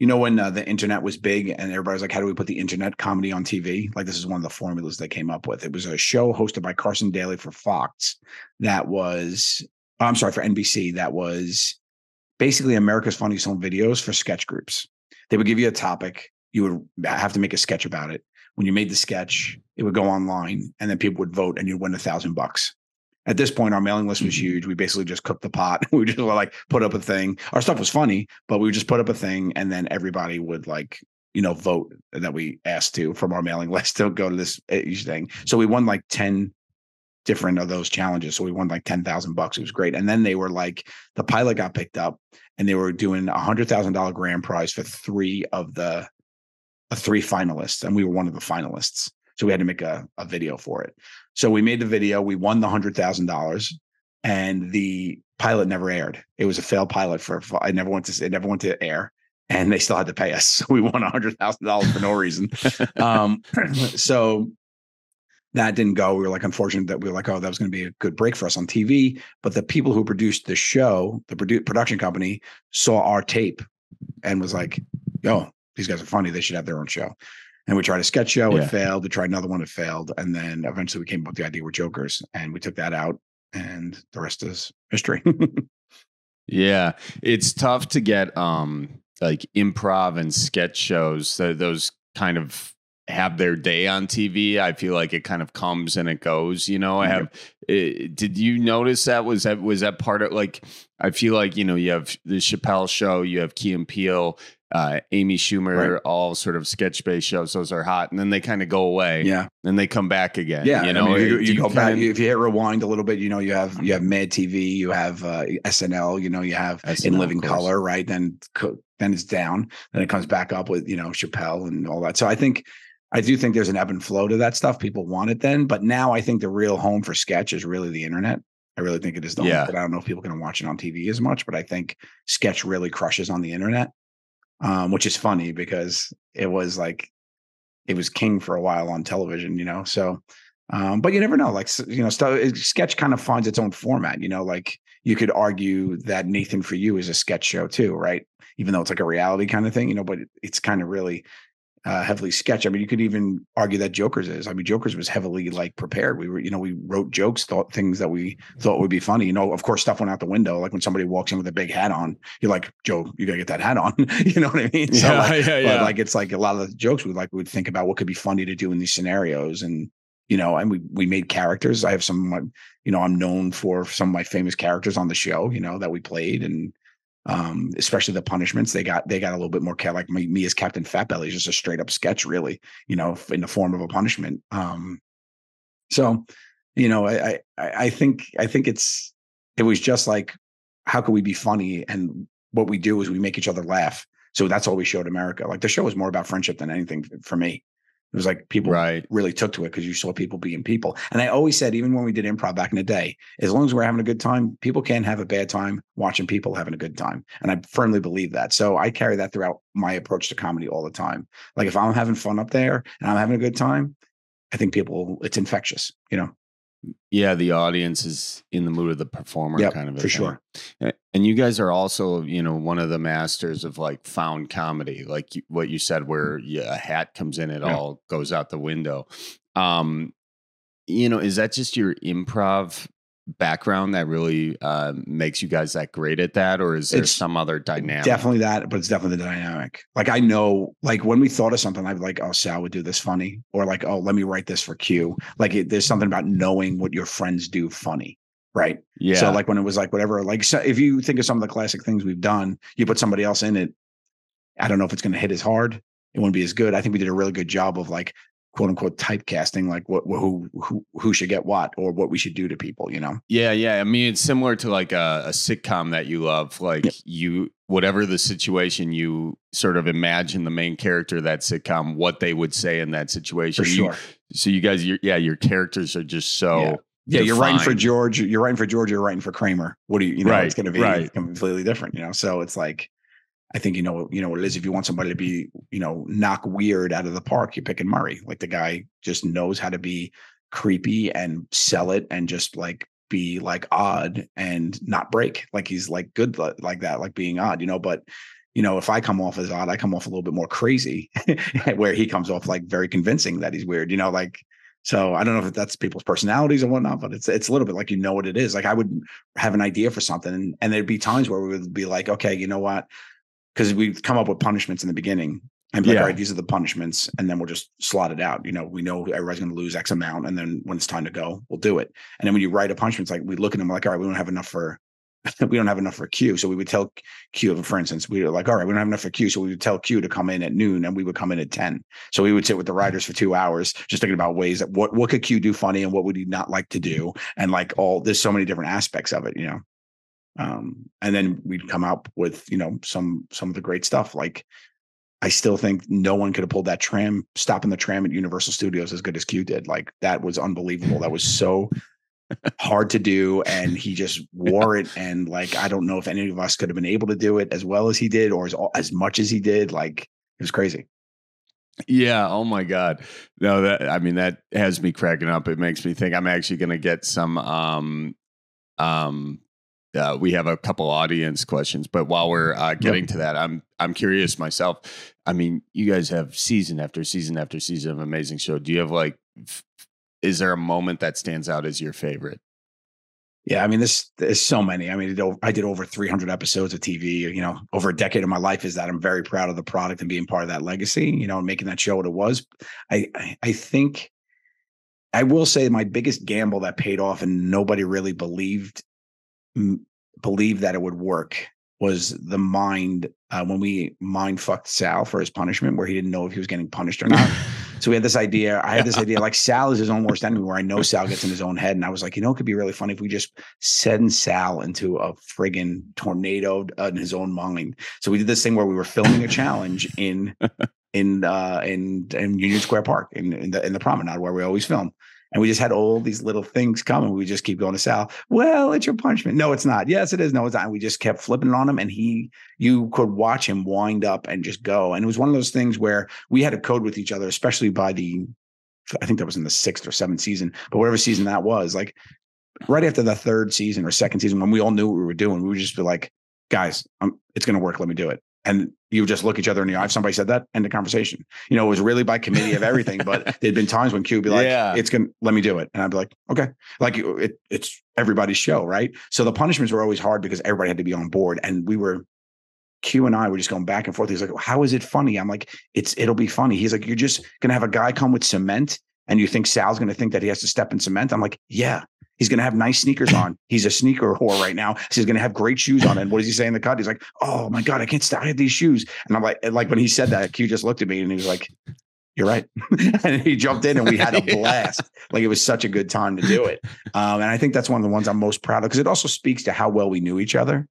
you know, when uh, the internet was big, and everybody was like, "How do we put the internet comedy on TV?" Like this is one of the formulas they came up with. It was a show hosted by Carson Daly for Fox that was, oh, I'm sorry, for NBC. That was basically America's Funniest Home Videos for sketch groups. They would give you a topic you would have to make a sketch about it. When you made the sketch, it would go online and then people would vote and you'd win a thousand bucks. At this point, our mailing list was Mhm. huge. We basically just cooked the pot. <laughs> We just were like put up a thing. Our stuff was funny, but we would just put up a thing and then everybody would like, you know, vote that we asked to from our mailing <laughs> list to go to this uh, thing. So we won like 10 different of those challenges. So we won like 10,000 bucks. It was great. And then they were like, the pilot got picked up and they were doing a hundred thousand dollar grand prize for three of the uh, three finalists, and we were one of the finalists. So we had to make a, a video for it. So we made the video. We won the hundred thousand dollars, and the pilot never aired. It was a failed pilot for. I never went to. It never went to air, and they still had to pay us. So <laughs> we won a hundred thousand dollars for no reason. um, <clears throat> so that didn't go. We were like unfortunate that we were like, oh, that was going to be a good break for us on TV. But the people who produced the show, the produ- production company, saw our tape and was like, yo, these guys are funny. They should have their own show. And we tried a sketch show, Yeah. it failed. We tried another one, it failed. And then eventually we came up with the idea we're jokers and we took that out and the rest is history. <laughs> Yeah, it's tough to get um like improv and sketch shows. th- those kind of have their day on TV. I feel like it kind of comes and it goes. You know, I have. eh, did you notice that? Was that was that part of like? I feel like you know you have the Chappelle show, you have Key and Peele, uh, Amy Schumer, Right. all sort of sketch based shows. Those are hot, and then they kind of go away. yeah. and they come back again. Yeah, you I know, mean, you, you go back. kinda- If you hit rewind a little bit, you know you have you have Mad TV, you have uh, SNL, you know you have SNL, In Living. Color, right? Then then it's down, then it comes back up with you know Chappelle and all that. So I think I do think there's an ebb and flow to that stuff. People want it then, but now I think the real home for sketch is really the internet. I really think it is the Yeah. home, but I don't know if people can watch it on TV as much. But I think sketch really crushes on the internet, um, which is funny because it was like it was king for a while on television, you know. So, um, but you never know. Like you know, stuff. Sketch kind of finds its own format. You know, like you could argue that Nathan for you is a sketch show too, right? Even though it's like a reality kind of thing, you know, but it's kind of really uh, heavily sketch. I mean, you could even argue that Joker's is. I mean, Joker's was heavily like prepared. We were, you know, we wrote jokes, thought things that we thought would be funny. You know, of course, stuff went out the window. Like when somebody walks in with a big hat on, you're like, Joe, you gotta get that hat on. <laughs> you know what I mean? So yeah, like, yeah, yeah. but like it's like a lot of the jokes we like we would think about what could be funny to do in these scenarios and you know and we we made characters i have some you know i'm known for some of my famous characters on the show you know that we played and um especially the punishments they got they got a little bit more ca- like me, me as captain fat belly is just a straight up sketch really you know in the form of a punishment um so you know i i i think i think it's it was just like how could we be funny and what we do is we make each other laugh so that's all we showed America. Like the show was more about friendship than anything for me. It was like people right. really took to it because you saw people being people. And I always said, even when we did improv back in the day, as long as we're having a good time, people can't have a bad time watching people having a good time. And I firmly believe that. So I carry that throughout my approach to comedy all the time. Like if I'm having fun up there and I'm having a good time, I think people, it's infectious, you know? Yeah, the audience is in the mood of the performer, Yep, kind of for thing. sure. And you guys are also, you know, one of the masters of like found comedy, like you, what you said, where yeah, a hat comes in, it Yeah. all goes out the window. Um, you know, is that just your improv background that really uh, makes you guys that great at that, or is there It's some other dynamic? Definitely that, but it's definitely the dynamic. Like I know, like when we thought of something, I'd be like, "Oh, Sal would do this funny," or like, "Oh, let me write this for Q." Like it, there's something about knowing what your friends do funny, right? Yeah, So like when it was like whatever, like so if you think of some of the classic things we've done, you put somebody else in it. I don't know if it's going to hit as hard. It wouldn't be as good. I think we did a really good job of like quote unquote typecasting, like what who who who should get what or what we should do to people. You know? Yeah, yeah. I mean, it's similar to like a, a sitcom that you love. Like Yep. you, whatever the situation, you sort of imagine the main character of that sitcom, what they would say in that situation. For You- sure. so you guys, you yeah, your characters are just so. Yeah. Yeah, you're writing for. George. You're writing for George. You're writing for Kramer. What do you? You know, Right, it's going to be right. completely different. You know, so it's like, I think you know, you know is. If you want somebody to be, you know, knock weird out of the park, you're picking Murray. Like the guy just knows how to be creepy and sell it, and just like be like odd and not break. Like he's like good like that, like being odd. You know, but you know, if I come off as odd, I come off a little bit more crazy, <laughs> where he comes off like very convincing that he's weird. You know, like so I don't know if that's people's personalities and whatnot, but it's it's a little bit like you know what it is. Like I would have an idea for something, and, and there'd be times where we would be like, okay, you know what? Because we'd come up with punishments in the beginning, and be like, all right, these are the punishments, and then we'll just slot it out. You know, we know everybody's going to lose X amount, and then when it's time to go, we'll do it. And then when you write a punishment, it's like we look at them like, all right, we don't have enough for. <laughs> we don't have enough for Q. So we would tell Q, for instance, we were like, all right, we don't have enough for Q. So we would tell Q to come in at noon and we would come in at 10. So we would sit with the writers for two hours, just thinking about ways that what what could Q do funny and what would he not like to do, and like all there's so many different aspects of it, you know. Um, and then we'd come up with you know some some of the great stuff. Like I still think no one could have pulled that tram, stopping the tram at Universal Studios as good as Q did. Like that was unbelievable. That was so <laughs> hard to do, and he just wore it. And like I don't know if any of us could have been able to do it as well as he did, or as as much as he did. Like it was crazy. Yeah. Oh my God. No, that I mean that has me cracking up. It makes me think I'm actually going to get some. Um, um, uh, we have a couple audience questions, but while we're uh, getting to that, I'm I'm curious myself. I mean, you guys have season after season after season of amazing show. Do you have like, f- is there a moment that stands out as your favorite? Yeah, I mean, this there's so many. I mean, I did over 300 episodes of TV. You know, over a decade of my life is that I'm very proud of the product and being part of that legacy. You know, and making that show what it was. I I, I think I will say my biggest gamble that paid off and nobody really believed m- believed that it would work was the mind uh, when we mind fucked Sal for his punishment, where he didn't know if he was getting punished or not. <laughs> so we had this idea. I had this idea <laughs> like Sal is his own worst enemy, where I know Sal gets in his own head, and I was like, you know, it could be really funny if we just send Sal into a friggin' tornado in his own mind. So we did this thing where we were filming a challenge in <laughs> in uh in in Union Square Park in in the in the promenade where we always film. And we just had all these little things come and we just keep going to Sal. Well, it's your punishment. No, it's not. Yes, it is. No, it's not. And we just kept flipping on him. And he, you could watch him wind up and just go. And it was one of those things where we had a code with each other, especially by the, I think that was in the sixth or seventh season, but whatever season that was, like right after the third season or second season, when we all knew what we were doing, we would just be like, guys, um, it's going to work. Let me do it and you just look each other in the eye. If somebody said that, end the conversation. You know, it was really by committee of everything. but <laughs> there'd been times when Q would be like, Yeah. "It's gonna let me do it," and I'd be like, "Okay." Like it, it's everybody's show, right? So the punishments were always hard because everybody had to be on board, and we were. Q and I were just going back and forth. He's like, "How is it funny?" I'm like, "It's it'll be funny." He's like, "You're just gonna have a guy come with cement, and you think Sal's gonna think that he has to step in cement?" I'm like, "Yeah." He's going to have nice sneakers on. <laughs> He's a sneaker whore right now. So he's going to have great shoes on. And what does he say in the cut? He's like, "Oh my god, I can't stop. I have these shoes." And I'm like, and like when he said that, Q just looked at me and he was like, "You're right." <laughs> and he jumped in and we had a <laughs> Yeah. blast. Like it was such a good time to do it. Um, and I think that's one of the ones I'm most proud of because it also speaks to how well we knew each other.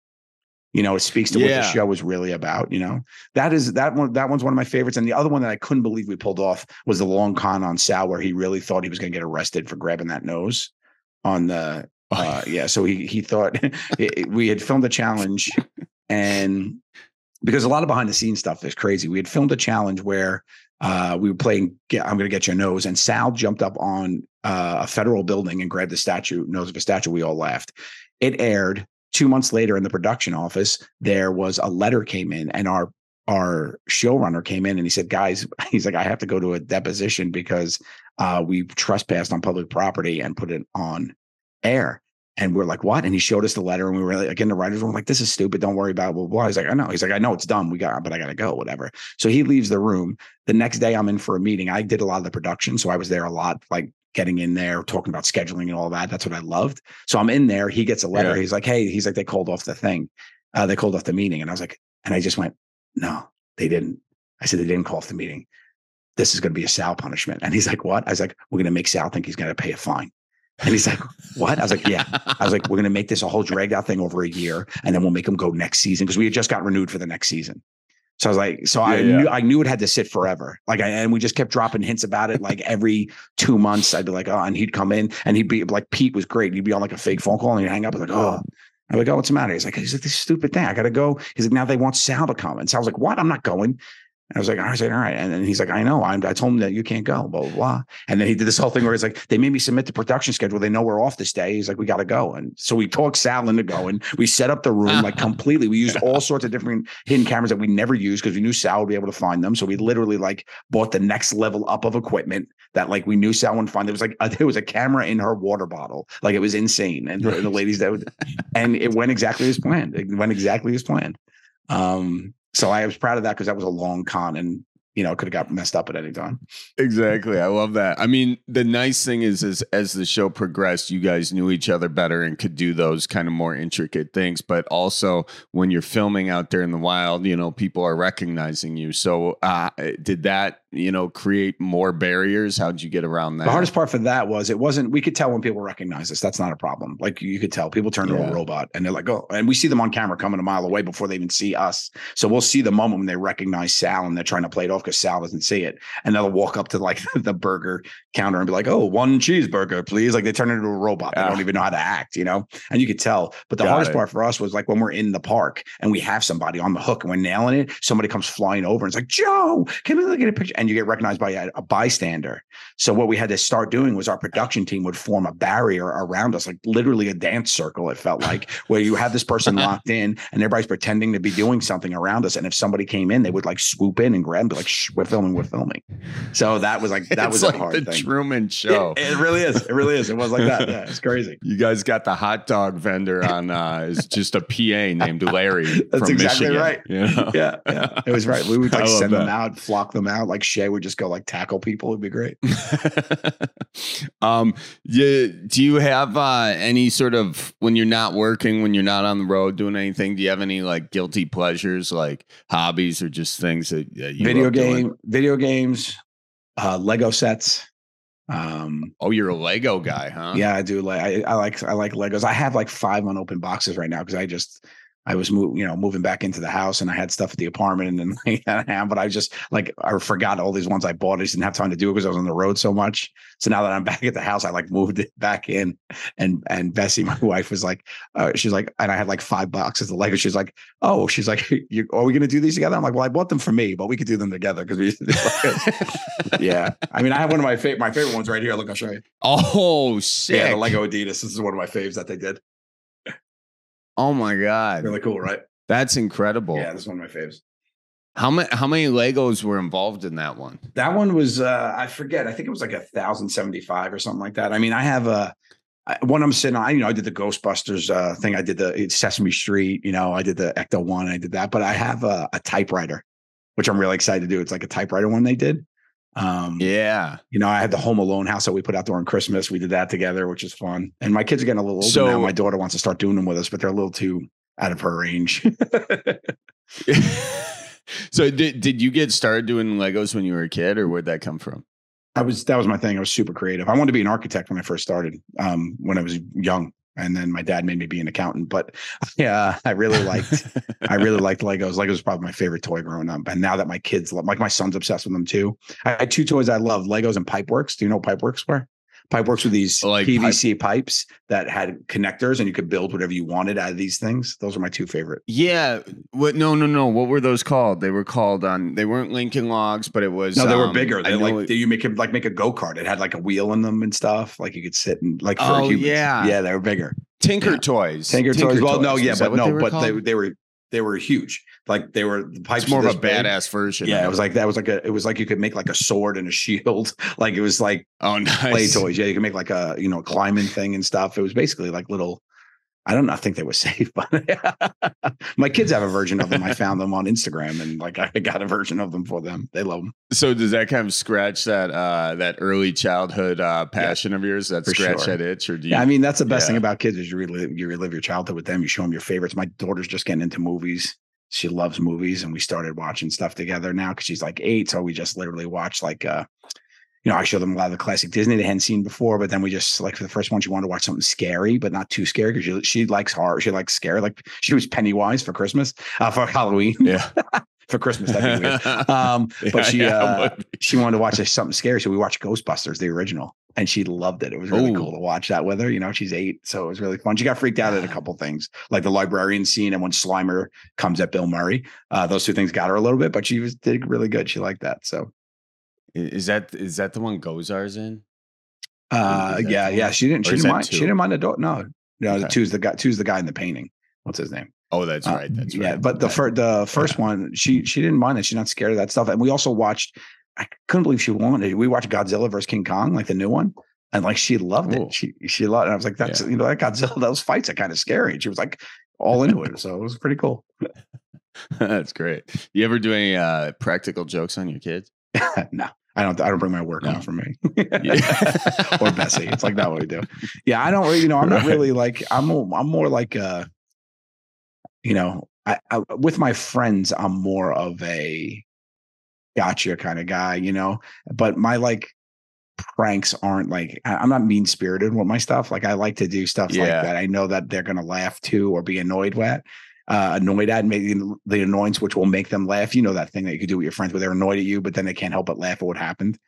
You know, it speaks to what the show was really about. You know, that is that one. That one's one of my favorites. And the other one that I couldn't believe we pulled off was the long con on Sal, where he really thought he was going to get arrested for grabbing that nose on the <laughs> uh, yeah, so he he thought <laughs> it- we had filmed a challenge, and because a lot of behind the scenes stuff is crazy. We had filmed a challenge where uh, we were playing get, "I'm going to get your nose," and Sal jumped up on uh, a federal building and grabbed the statue nose of a statue. We all laughed. It aired two months later in the production office. There was a letter came in, and our our showrunner came in and he said, "Guys, <laughs> he's like, I have to go to a deposition because uh, we trespassed on public property and put it on air. And we're like, what? And he showed us the letter, and we were like, again, the writers were like, this is stupid. Don't worry about it. Blah, blah, blah. He's like, I know. He's like, I know it's dumb. We got, but I got to go, whatever. So he leaves the room. The next day, I'm in for a meeting. I did a lot of the production. So I was there a lot, like getting in there, talking about scheduling and all that. That's what I loved. So I'm in there. He gets a letter. Yeah. He's like, hey, he's like, they called off the thing. Uh, they called off the meeting. And I was like, and I just went, no, they didn't. I said, they didn't call off the meeting. This is going to be a Sal punishment. And he's like, what? I was like, we're going to make Sal think he's going to pay a fine. And he's like, what? I was like, yeah. I was like, we're going to make this a whole dragged out thing over a year, and then we'll make him go next season because we had just got renewed for the next season. So I was like, so I Yeah, yeah. knew I knew it had to sit forever. Like, I, and we just kept dropping hints about it. Like every two months, I'd be like, oh, and he'd come in, and he'd be like, Pete was great. He'd be on like a fake phone call, and he'd hang up, and like, oh. I'm like, oh, what's the matter? He's like, he's like, this stupid thing. I got to go. He's like, now they want Sal to come. And Sal's like, what? I'm not going. And I was like, I was like, all right. And then he's like, I know. I'm, I told him that you can't go, blah, blah, blah. And then he did this whole thing where he's like, they made me submit the production schedule. They know we're off this day. He's like, we got to go. And so we talked Sal into going. We set up the room like <laughs> completely. We used all sorts of different hidden cameras that we never used because we knew Sal would be able to find them. So we literally like bought the next level up of equipment that like we knew Sal wouldn't find. It was like, <laughs> a, there was a camera in her water bottle. Like it was insane. And the, the ladies that would, and it went exactly as planned. It went exactly as planned. Um, so I was proud of that because that was a long con and you know, could have got messed up at any time. Exactly. I love that. I mean, the nice thing is, is as the show progressed, you guys knew each other better and could do those kind of more intricate things. But also, when you're filming out there in the wild, you know, people are recognizing you. So, uh, did that, you know, create more barriers? How'd you get around that? The hardest part for that was it wasn't, we could tell when people recognize us. That's not a problem. Like you could tell people turn to a robot and they're like, oh, and we see them on camera coming a mile away before they even see us. So we'll see the moment when they recognize Sal and they're trying to play it off because Sal doesn't see it. And they'll walk up to like <laughs> the burger counter and be like, oh, one cheeseburger, please. Like they turn into a robot. They Yeah. don't ah. even know how to act, you know? And you could tell. But the Got hardest it. part for us was like when we're in the park and we have somebody on the hook and we're nailing it, somebody comes flying over and it's like, Joe, can we look at a picture? And you get recognized by a, a bystander. So what we had to start doing was our production team would form a barrier around us, like literally a dance circle. It felt like <laughs> where you have this person <laughs> locked in, and everybody's pretending to be doing something around us. And if somebody came in, they would like swoop in and grab, and be like, Shh, "We're filming, we're filming." So that was like that it's was like a hard the thing. Truman Show. It, it really is. It really is. It was like that. Yeah, it's crazy. <laughs> You guys got the hot dog vendor on uh is just a PA named Larry That's from exactly Michigan. right. You know? Yeah, yeah, it was right. We would like send them out, flock them out. Like Shay would just go like tackle people. It'd be great. <laughs> um yeah, do you have uh any sort of when you're not working, when you're not on the road doing anything, do you have any like guilty pleasures like hobbies or just things that, that you video love doing? game, video games, uh, Lego sets. Um, Oh, you're a Lego guy, huh? yeah, I do like I, I like I like Legos. I have like five unopened boxes right now because I just I was move, you know moving back into the house and I had stuff at the apartment and then <laughs> but I just like I forgot all these ones I bought. I just didn't have time to do it because I was on the road so much. So now that I'm <laughs> back at the house, I like moved it back in and and Bessy, <laughs> my wife, was like, uh, she's like, and I had like five boxes of Lego. She's like, oh, she's like, you, are we gonna do these together? I'm like, well, I bought them for me, but we could do them together because we. yeah, I mean, I have one of my favorite my favorite ones right here. Look, I'll show you. Oh, sick. Yeah, the Lego Adidas. This is one of my faves that they did. Oh my god. Really cool, right? That's incredible. Yeah, that's one of my faves. How many how many Legos were involved in that one? That one was uh I forget. I think it was like a thousand seventy five or something like that. I mean, I have a I- when I'm sitting on, you know, I did the Ghostbusters uh, thing. I did the Sesame Street. You know, I did the Ecto one. I did that, but I have a, a typewriter, which I'm really excited to do. It's like a typewriter one they did. Um, Yeah. you know, I had the Home Alone house that we put out during Christmas. We did that together, which is fun. And my kids are getting a little older So- now. My daughter wants to start doing them with us, but they're a little too out of her range. <laughs> so did did you get started doing Legos when you were a kid or where'd that come from? I was that was my thing. I was super creative. I wanted to be an architect when I first started, um, when I was young. And then my dad made me be an accountant. But <laughs> yeah, I really liked I <laughs> really liked Legos. Legos was probably my favorite toy growing up. And now that my kids love like my son's obsessed with them too. I had two toys I love, Legos and Pipeworks. Do you know what Pipeworks were? Pipeworks with these Like PVC pipes that had connectors and you could build whatever you wanted out of these things. Those are my two favorite. Yeah. What no no no. What were those called? They were called on they weren't Lincoln logs, but it was No, they were um, bigger. They like it- you make it like make a go-kart. It had like a wheel in them and stuff. Like you could sit and like for Oh, humans. yeah. Yeah, they were bigger. Tinker yeah. Toys. Tinker, toys. Well, no, yeah, but no, were but they they were they were huge. Like they were the pipes. it's more of a big. badass version. Yeah, it was like that was like a it was like you could make like a sword and a shield. <laughs> Like it was like oh <laughs> nice. play toys. Yeah, you could make like a you know climbing thing and stuff. It was basically like little. I don't know. I think they were safe, <laughs> but my kids have a version of them. I found them on Instagram, and like I got a version of them for them. They love them. So does that kind of scratch that uh that early childhood uh passion of yours? That scratch sure. that itch, or do you? Yeah, I mean that's the best thing about kids is you relive you relive your childhood with them. You show them your favorites. My daughter's just getting into movies. She loves movies, and we started watching stuff together now because she's like eight. So we just literally watch like uh, you know, I show them a lot of the classic Disney they hadn't seen before, but then we just like for the first one, she wanted to watch something scary, but not too scary because she she likes horror. She likes scary. Like she was Pennywise for Christmas, uh, for Halloween, yeah. <laughs> for Christmas. That'd be weird. <laughs> Um, but she Yeah, uh, she wanted to watch something scary, so we watched Ghostbusters, the original, and she loved it. It was really Ooh. cool to watch that with her. You know, she's eight, so it was really fun. She got freaked out at a couple things, like the librarian scene and when Slimer comes at Bill Murray. Uh, those two things got her a little bit, but she was did really good. She liked that. So, is that is that the one Gozer's in? uh, yeah, yeah, she didn't. She didn't mind. She didn't mind the dog. No, no, the Okay. two's the guy. Two's the guy in the painting. What's his name? Oh, that's Uh, right. That's right. Yeah, but the first the first one, she she didn't mind it. She's not scared of that stuff. And we also watched. I couldn't believe she wanted. We watched Godzilla versus King Kong, like the new one, and like she loved Ooh. it. She she loved. it. And I was like, that's Yeah. you know that Godzilla. <laughs> Those fights are kind of scary. And she was like <laughs> all into it. So it was pretty cool. that's great. You ever do any uh, practical jokes on your kids? <laughs> no, I don't. I don't bring my work No. home for me <laughs> or Bessy. It's like that what we do. Yeah, I don't. really- You know, I'm not really like. I'm. more- I'm more like. uh You know, I, I with my friends, I'm more of a gotcha kind of guy. You know, but my like pranks aren't like I'm not mean spirited with my stuff. Like I like to do stuff like that. I know that they're gonna laugh too or be annoyed with. Uh, annoyed at maybe the annoyance, which will make them laugh. You know that thing that you could do with your friends where they're annoyed at you, but then they can't help but laugh at what happened.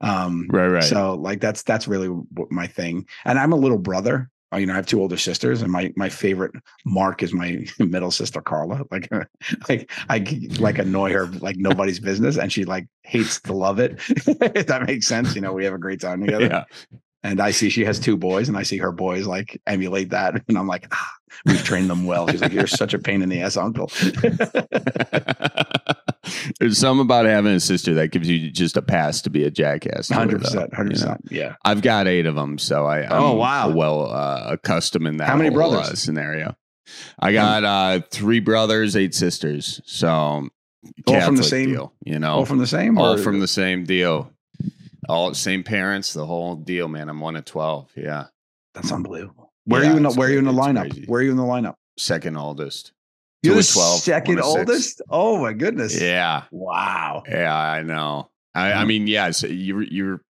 Um, Right, right. so like that's that's really my thing. And I'm a little brother. uh, you know, I have two older sisters, and my my favorite Mark is my <laughs> middle sister Carla. Like, <laughs> like I like annoy her like nobody's business, and she like hates to love it. <laughs> if that makes sense, you know, we have a great time together. Yeah. And I see she has two boys, and I see her boys like emulate that, <laughs> and I'm like, ah, we've trained them well. She's like, you're such a pain in the ass, uncle. <laughs> There's something about having a sister that gives you just a pass to be a jackass. to her, Hundred though, percent, hundred you know? percent. Yeah. I've got eight of them, so I I'm Oh, wow. well uh, accustomed in that. How many brothers? uh, scenario? I got uh, three brothers, eight sisters. So All from the same- deal, you know, All from the same. all or- from the same deal, all same parents, the whole deal, man. I'm one of twelve. Yeah, That's unbelievable. Where Yeah, are you in the Where are you in the lineup? crazy. Where are you in the lineup? second oldest. You're the 12, second one of six. oldest. Oh my goodness. Yeah, Wow. yeah, I know. I, I mean, yes, you're you're.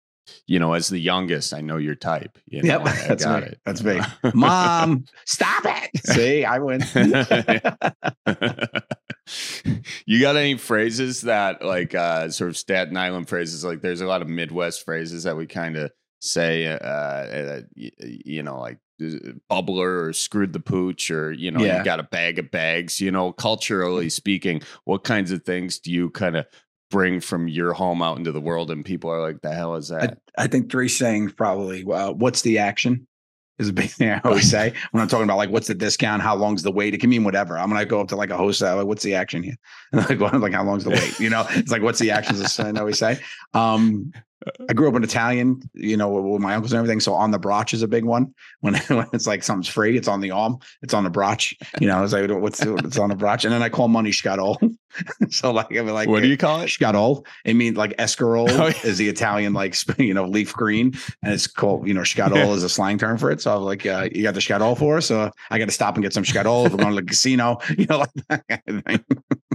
You know, as the youngest, I know your type. You know, Yep, I- <laughs> I that's got me. it. That's me. <laughs> Mom, stop it. <laughs> See, I win. you got any phrases that like uh sort of Staten Island phrases? Like there's a lot of Midwest phrases that we kind of say, uh, uh you know, like uh, bubbler or screwed the pooch or you know Yeah. you got a bag of bags. You know, culturally speaking, what kinds of things do you kind of bring from your home out into the world? And people are like, "The hell is that?" I, I think three sayings probably. Uh, what's the action? Is a big <laughs> thing I always say when I'm talking about like what's the discount, how long's the wait. It can mean whatever. I'm gonna go up to like a host, like what's the action here? And <laughs> like, what, like how long's the wait? You know, it's like what's the action? Is I always say. Um, I grew up in Italian, you know, with, my uncles and everything. So on the brotch is a big one. <laughs> When, when it's like something's free, it's on the arm, it's on the brotch. You know, I it's like what's it's on the brotch, and then I call money scatol. <laughs> so like I mean, like what do you call it? Scatol. It means like escarole Oh, yeah. is the Italian like you know leaf green, and it's called you know scatol is a slang term for it. So I'm like, uh, you got the scatol for us? So I got to stop and get some scatol if we're going to the casino. <laughs> You know, like that kind of thing.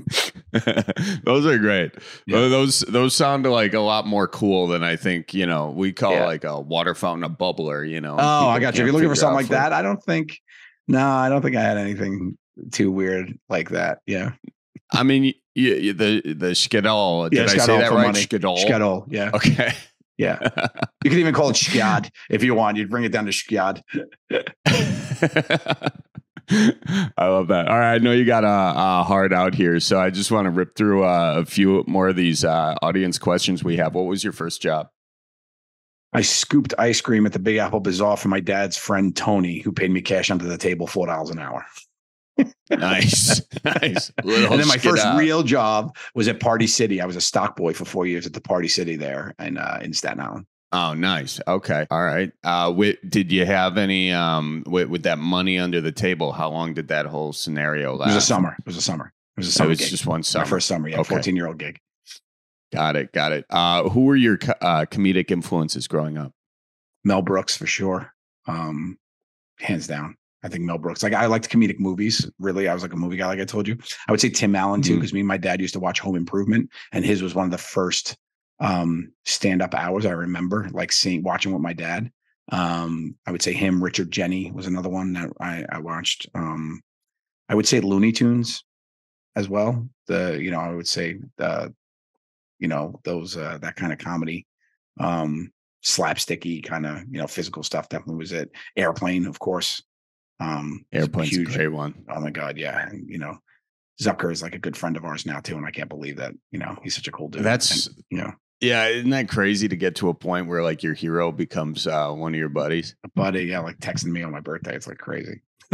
<laughs> those are great. Yeah. Those those sound like a lot more cool than I think. You know, we call Yeah. like a water fountain a bubbler. You know. Oh, I got you. If you're looking for something like that, I don't think. No, I don't think I had anything too weird like that. Yeah, I mean, y- y- the the skadal. Did Yeah, I say that right? money. Scatol. Yeah, Okay. yeah. You could even call it skiad if you want. You'd bring it down to skiad. <laughs> <laughs> I love that. All right, I know you got a, a hard out here, so I just want to rip through uh, a few more of these uh, audience questions we have. What was your first job? I scooped ice cream at the Big Apple Bazaar for my dad's friend Tony, who paid me cash under the table four dollars an hour. Nice, <laughs> nice. Little and then my first skadal. real job was at Party City. I was a stock boy for four years at the Party City there and uh, in Staten Island. Oh, nice. Okay. All right. Uh, wi- did you have any um with, with that money under the table? How long did that whole scenario last? It was a summer. It was a summer. It was a summer. It was gig. just one my summer. first summer. Yeah, Okay. fourteen year old gig. Got it. Got it. Uh, who were your co- uh, comedic influences growing up? Mel Brooks for sure, um, hands down. I think Mel Brooks. Like I liked comedic movies. Really, I was like a movie guy. Like I told you, I would say Tim Allen too, Mhm. because me and my dad used to watch Home Improvement, and his was one of the first um, stand up hours I remember, like seeing watching with my dad. Um, I would say him. Richard Jeni was another one that I, I watched. Um, I would say Looney Tunes as well. The you know I would say the you know those uh, that kind of comedy. Um, slapsticky kind of you know physical stuff definitely was it airplane of course um was Airplane's huge a great one. oh my god yeah and you know zucker is like a good friend of ours now too and i can't believe that you know he's such a cool dude That's And, you know yeah. Isn't that crazy to get to a point where like your hero becomes uh, one of your buddies? a buddy yeah like texting me on my birthday it's like crazy <laughs>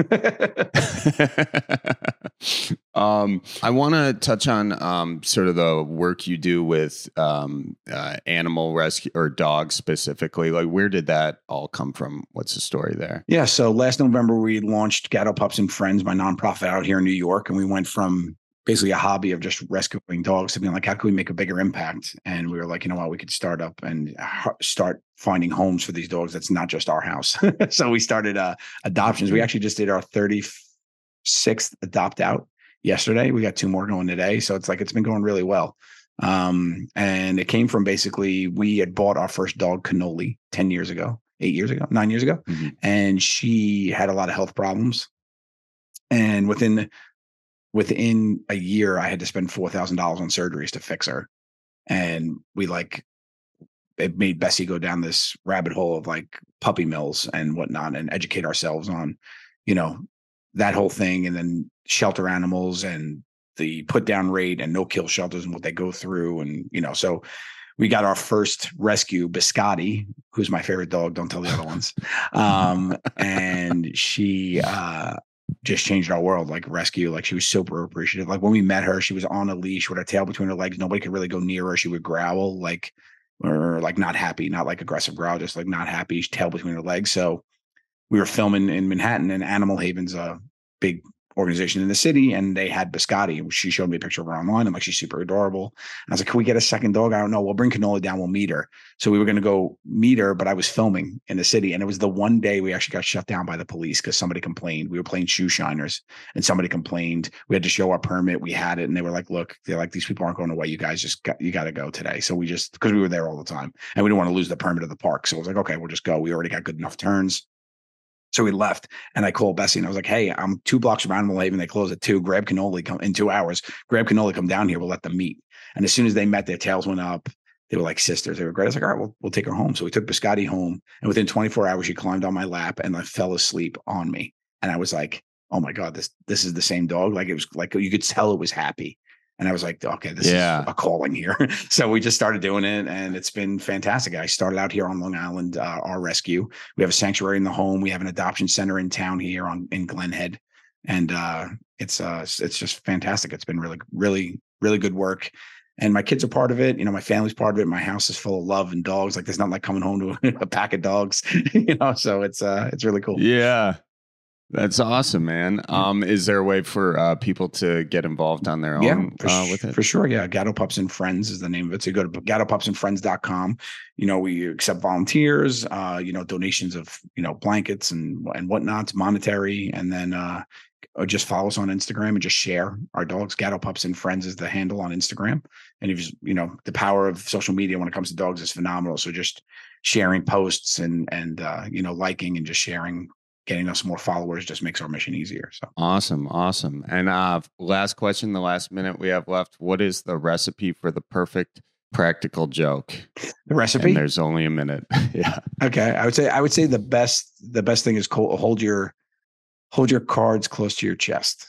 um, I want to touch on um, sort of the work you do with um, uh, animal rescue or dogs specifically. Like, where did that all come from? What's the story there? Yeah. So last November, we launched Gatto Pups and Friends, my nonprofit out here in New York. And we went from basically a hobby of just rescuing dogs to being like, how can we make a bigger impact? And we were like, you know what, we could start up and start finding homes for these dogs. That's not just our house. <laughs> so we started uh, adoptions. We actually just did our 36th adopt out yesterday. We got two more going today. So it's like, it's been going really well. Um, and it came from basically, we had bought our first dog, Cannoli, 10 years ago, eight years ago, nine years ago Mhm. and she had a lot of health problems. And within within a year, I had to spend four thousand dollars on surgeries to fix her. And we like it made Bessy go down this rabbit hole of like puppy mills and whatnot and educate ourselves on, you know, that whole thing and then shelter animals and the put down rate and no kill shelters and what they go through. And, you know, so we got our first rescue, Biscotti, who's my favorite dog. Don't tell the other ones. <laughs> Um, and she uh, just changed our world, like rescue. Like she was super appreciative. Like when we met her, she was on a leash with her tail between her legs. Nobody could really go near her. She would growl like, or like not happy, not like aggressive growl, just like not happy, tail between her legs. So we were filming in Manhattan, and Animal Haven's a big organization in the city and they had biscotti. She showed me a picture of her online. I'm like she's super adorable. And i was like can we get a second dog? I don't know. We'll bring cannoli down. We'll meet her. So we were going to go meet her but i was filming in the city and it was the one day we actually got shut down by the police because somebody complained. We were playing shoe shiners and somebody complained. We had to show our permit. We had it and they were like look they're like these people aren't going away. You guys just got you got to go today. So we just because we were there all the time and we didn't want to lose the permit of the park. So i was like okay we'll just go. We already got good enough turns so we left and I called Bessy and I was like, Hey, I'm two blocks from Animal Haven. They close at two. Grab cannoli come in two hours. Grab cannoli, come down here. We'll let them meet. And as soon as they met, their tails went up. They were like sisters. They were great. I was like, all right, we'll, we'll take her home. So we took Biscotti home. And within 24 hours, she climbed on my lap and I fell asleep on me. And I was like, oh my God, this this is the same dog. Like it was like you could tell it was happy. And I was like, okay, this yeah. is a calling here. <laughs> so we just started doing it and it's been fantastic. I started out here on Long Island, uh, our rescue. We have a sanctuary in the home. We have an adoption center in town here on in Glen Head. And uh, it's uh, it's just fantastic. It's been really, really, really good work. And my kids are part of it. You know, my family's part of it. My house is full of love and dogs. Like there's not like coming home to <laughs> a pack of dogs, <laughs> you know. So it's uh it's really cool. Yeah. That's awesome, man. Um, is there a way for uh, people to get involved on their own yeah, for, uh, with it? For sure. Yeah. Gatto Pups and Friends is the name of it. So go to gattopupsandfriends.com. You know, we accept volunteers, uh, you know, donations of, you know, blankets and and whatnot, monetary, and then uh just follow us on Instagram and just share our dogs. Gatto Pups and Friends is the handle on Instagram. And if you, you know, the power of social media when it comes to dogs is phenomenal. So just sharing posts and and uh, you know, liking and just sharing getting us more followers just makes our mission easier. So awesome, awesome. And uh, last question, the last minute we have left. What is the recipe for the perfect practical joke? The recipe? And there's only a minute. <laughs> yeah. Okay. I would say I would say the best the best thing is hold your hold your cards close to your chest.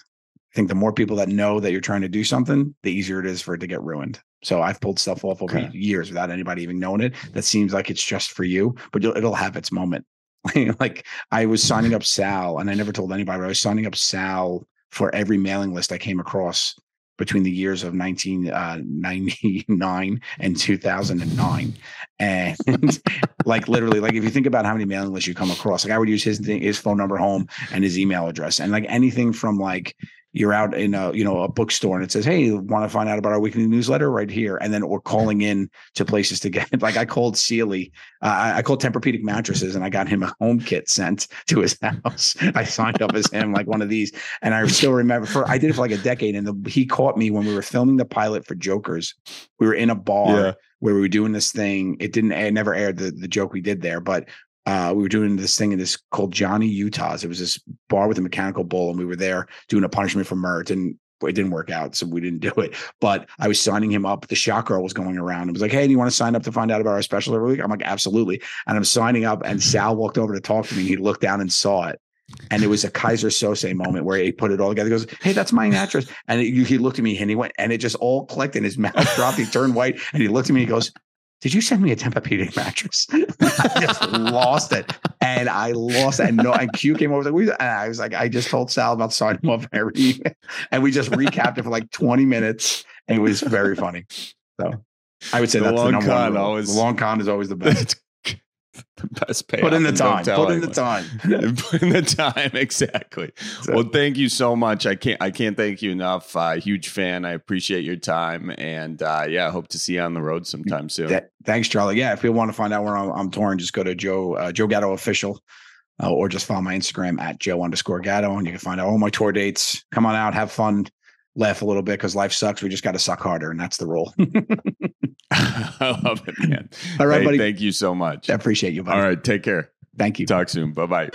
I think the more people that know that you're trying to do something, the easier it is for it to get ruined. So I've pulled stuff off over okay. years without anybody even knowing it. That seems like it's just for you, but it'll have its moment. <laughs> like I was signing up Sal, and I never told anybody, but I was signing up Sal for every mailing list I came across between the years of 1999 uh, and 2009 and <laughs> like literally like if you think about how many mailing lists you come across like i would use his his phone number home and his email address and like anything from like you're out in a you know a bookstore and it says hey you want to find out about our weekly newsletter right here? And then or calling in to places to get it <laughs> like i called sealy uh, i called tempur-pedic mattresses and i got him a home kit sent to his <laughs> house. I signed up as him like one of these. And i still remember for i did it for like a decade and the, he caught me when we were filming the pilot for jokers. We were in a bar yeah. where we were doing this thing. It didn't it never aired the, the joke we did there but uh, we were doing this thing in this called Johnny Utah's. It was this bar with a mechanical bull, and we were there doing a punishment for Murr, and it didn't work out, so we didn't <laughs> do it. But I was signing him up. The shot girl was going around and was like, "Hey, do you want to sign up to find out about our special every week?" I'm like, "Absolutely." And I'm signing up, and <laughs> Sal walked over to talk to me. He looked down and saw it, and it was a Keyser Söze moment where he put it all together. He goes, "Hey, that's my mattress," and it, he looked at me and he went, and it just all clicked, and his mouth dropped. He turned white, and he looked at me. He goes, did you send me a Tempur-Pedic mattress? <laughs> I just lost it. And I lost it. And no, and Q came over. and I was like, I just told Sal about signing up every and we just recapped it for like 20 minutes. And it was very funny. So I would say the that's long the number con one. Always, the long con is always the best. <laughs> <laughs> the best pay. <laughs> Put in the time. Put in the time. Put in the time. Exactly. So, well, thank you so much. I can't. I can't thank you enough. Uh, huge fan. I appreciate your time, and uh, yeah, I hope to see you on the road sometime soon. Thanks, Charlie. Yeah, if you want to find out where I'm, I'm touring, just go to Joe uh, Joe Gatto official. Uh, or just follow my Instagram at Joe underscore Gatto, and you can find out all my tour dates. Come on out, have fun, laugh a little bit because life sucks. We just got to suck harder, and that's the rule. <laughs> <laughs> I love it, man. All right, hey, buddy. Thank you so much. I appreciate you, buddy. All right, take care. Thank you. Talk soon. Bye bye.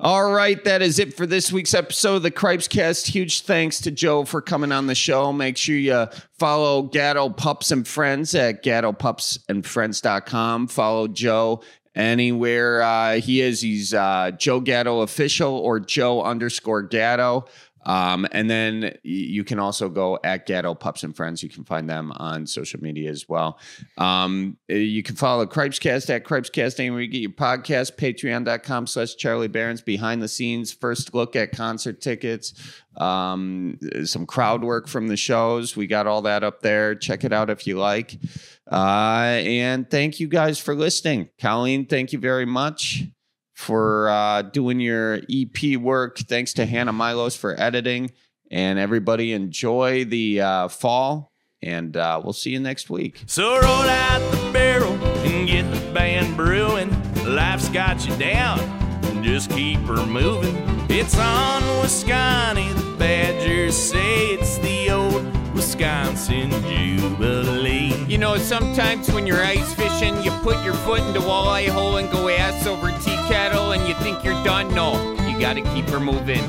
All right, that is it for this week's episode of the Cripes Cast. Huge thanks to Joe for coming on the show. Make sure you follow Gatto Pups and Friends at gattopupsandfriends.com. Follow Joe anywhere uh, he is. He's uh, Joe Gatto official or Joe underscore Gatto. Um, and then you can also go at Gatto Pups and Friends. You can find them on social media as well. Um, you can follow Cripescast at Cripescast anywhere you get your podcast, patreon.com slash Charlie Berens, behind the scenes, first look at concert tickets, um, some crowd work from the shows. We got all that up there. Check it out if you like. Uh, and thank you guys for listening. Colleen, thank you very much for uh, doing your EP work. Thanks to Hannah Milos for editing. And everybody enjoy the uh, fall. And uh, we'll see you next week. So roll out the barrel and get the band brewing. Life's got you down, just keep her moving. It's on Wisconsin, the Badgers say it's the old Wisconsin Jubilee. You know, sometimes when you're ice fishing, you put your foot in the walleye hole and go ass over tea and you think you're done. No, you gotta keep her moving.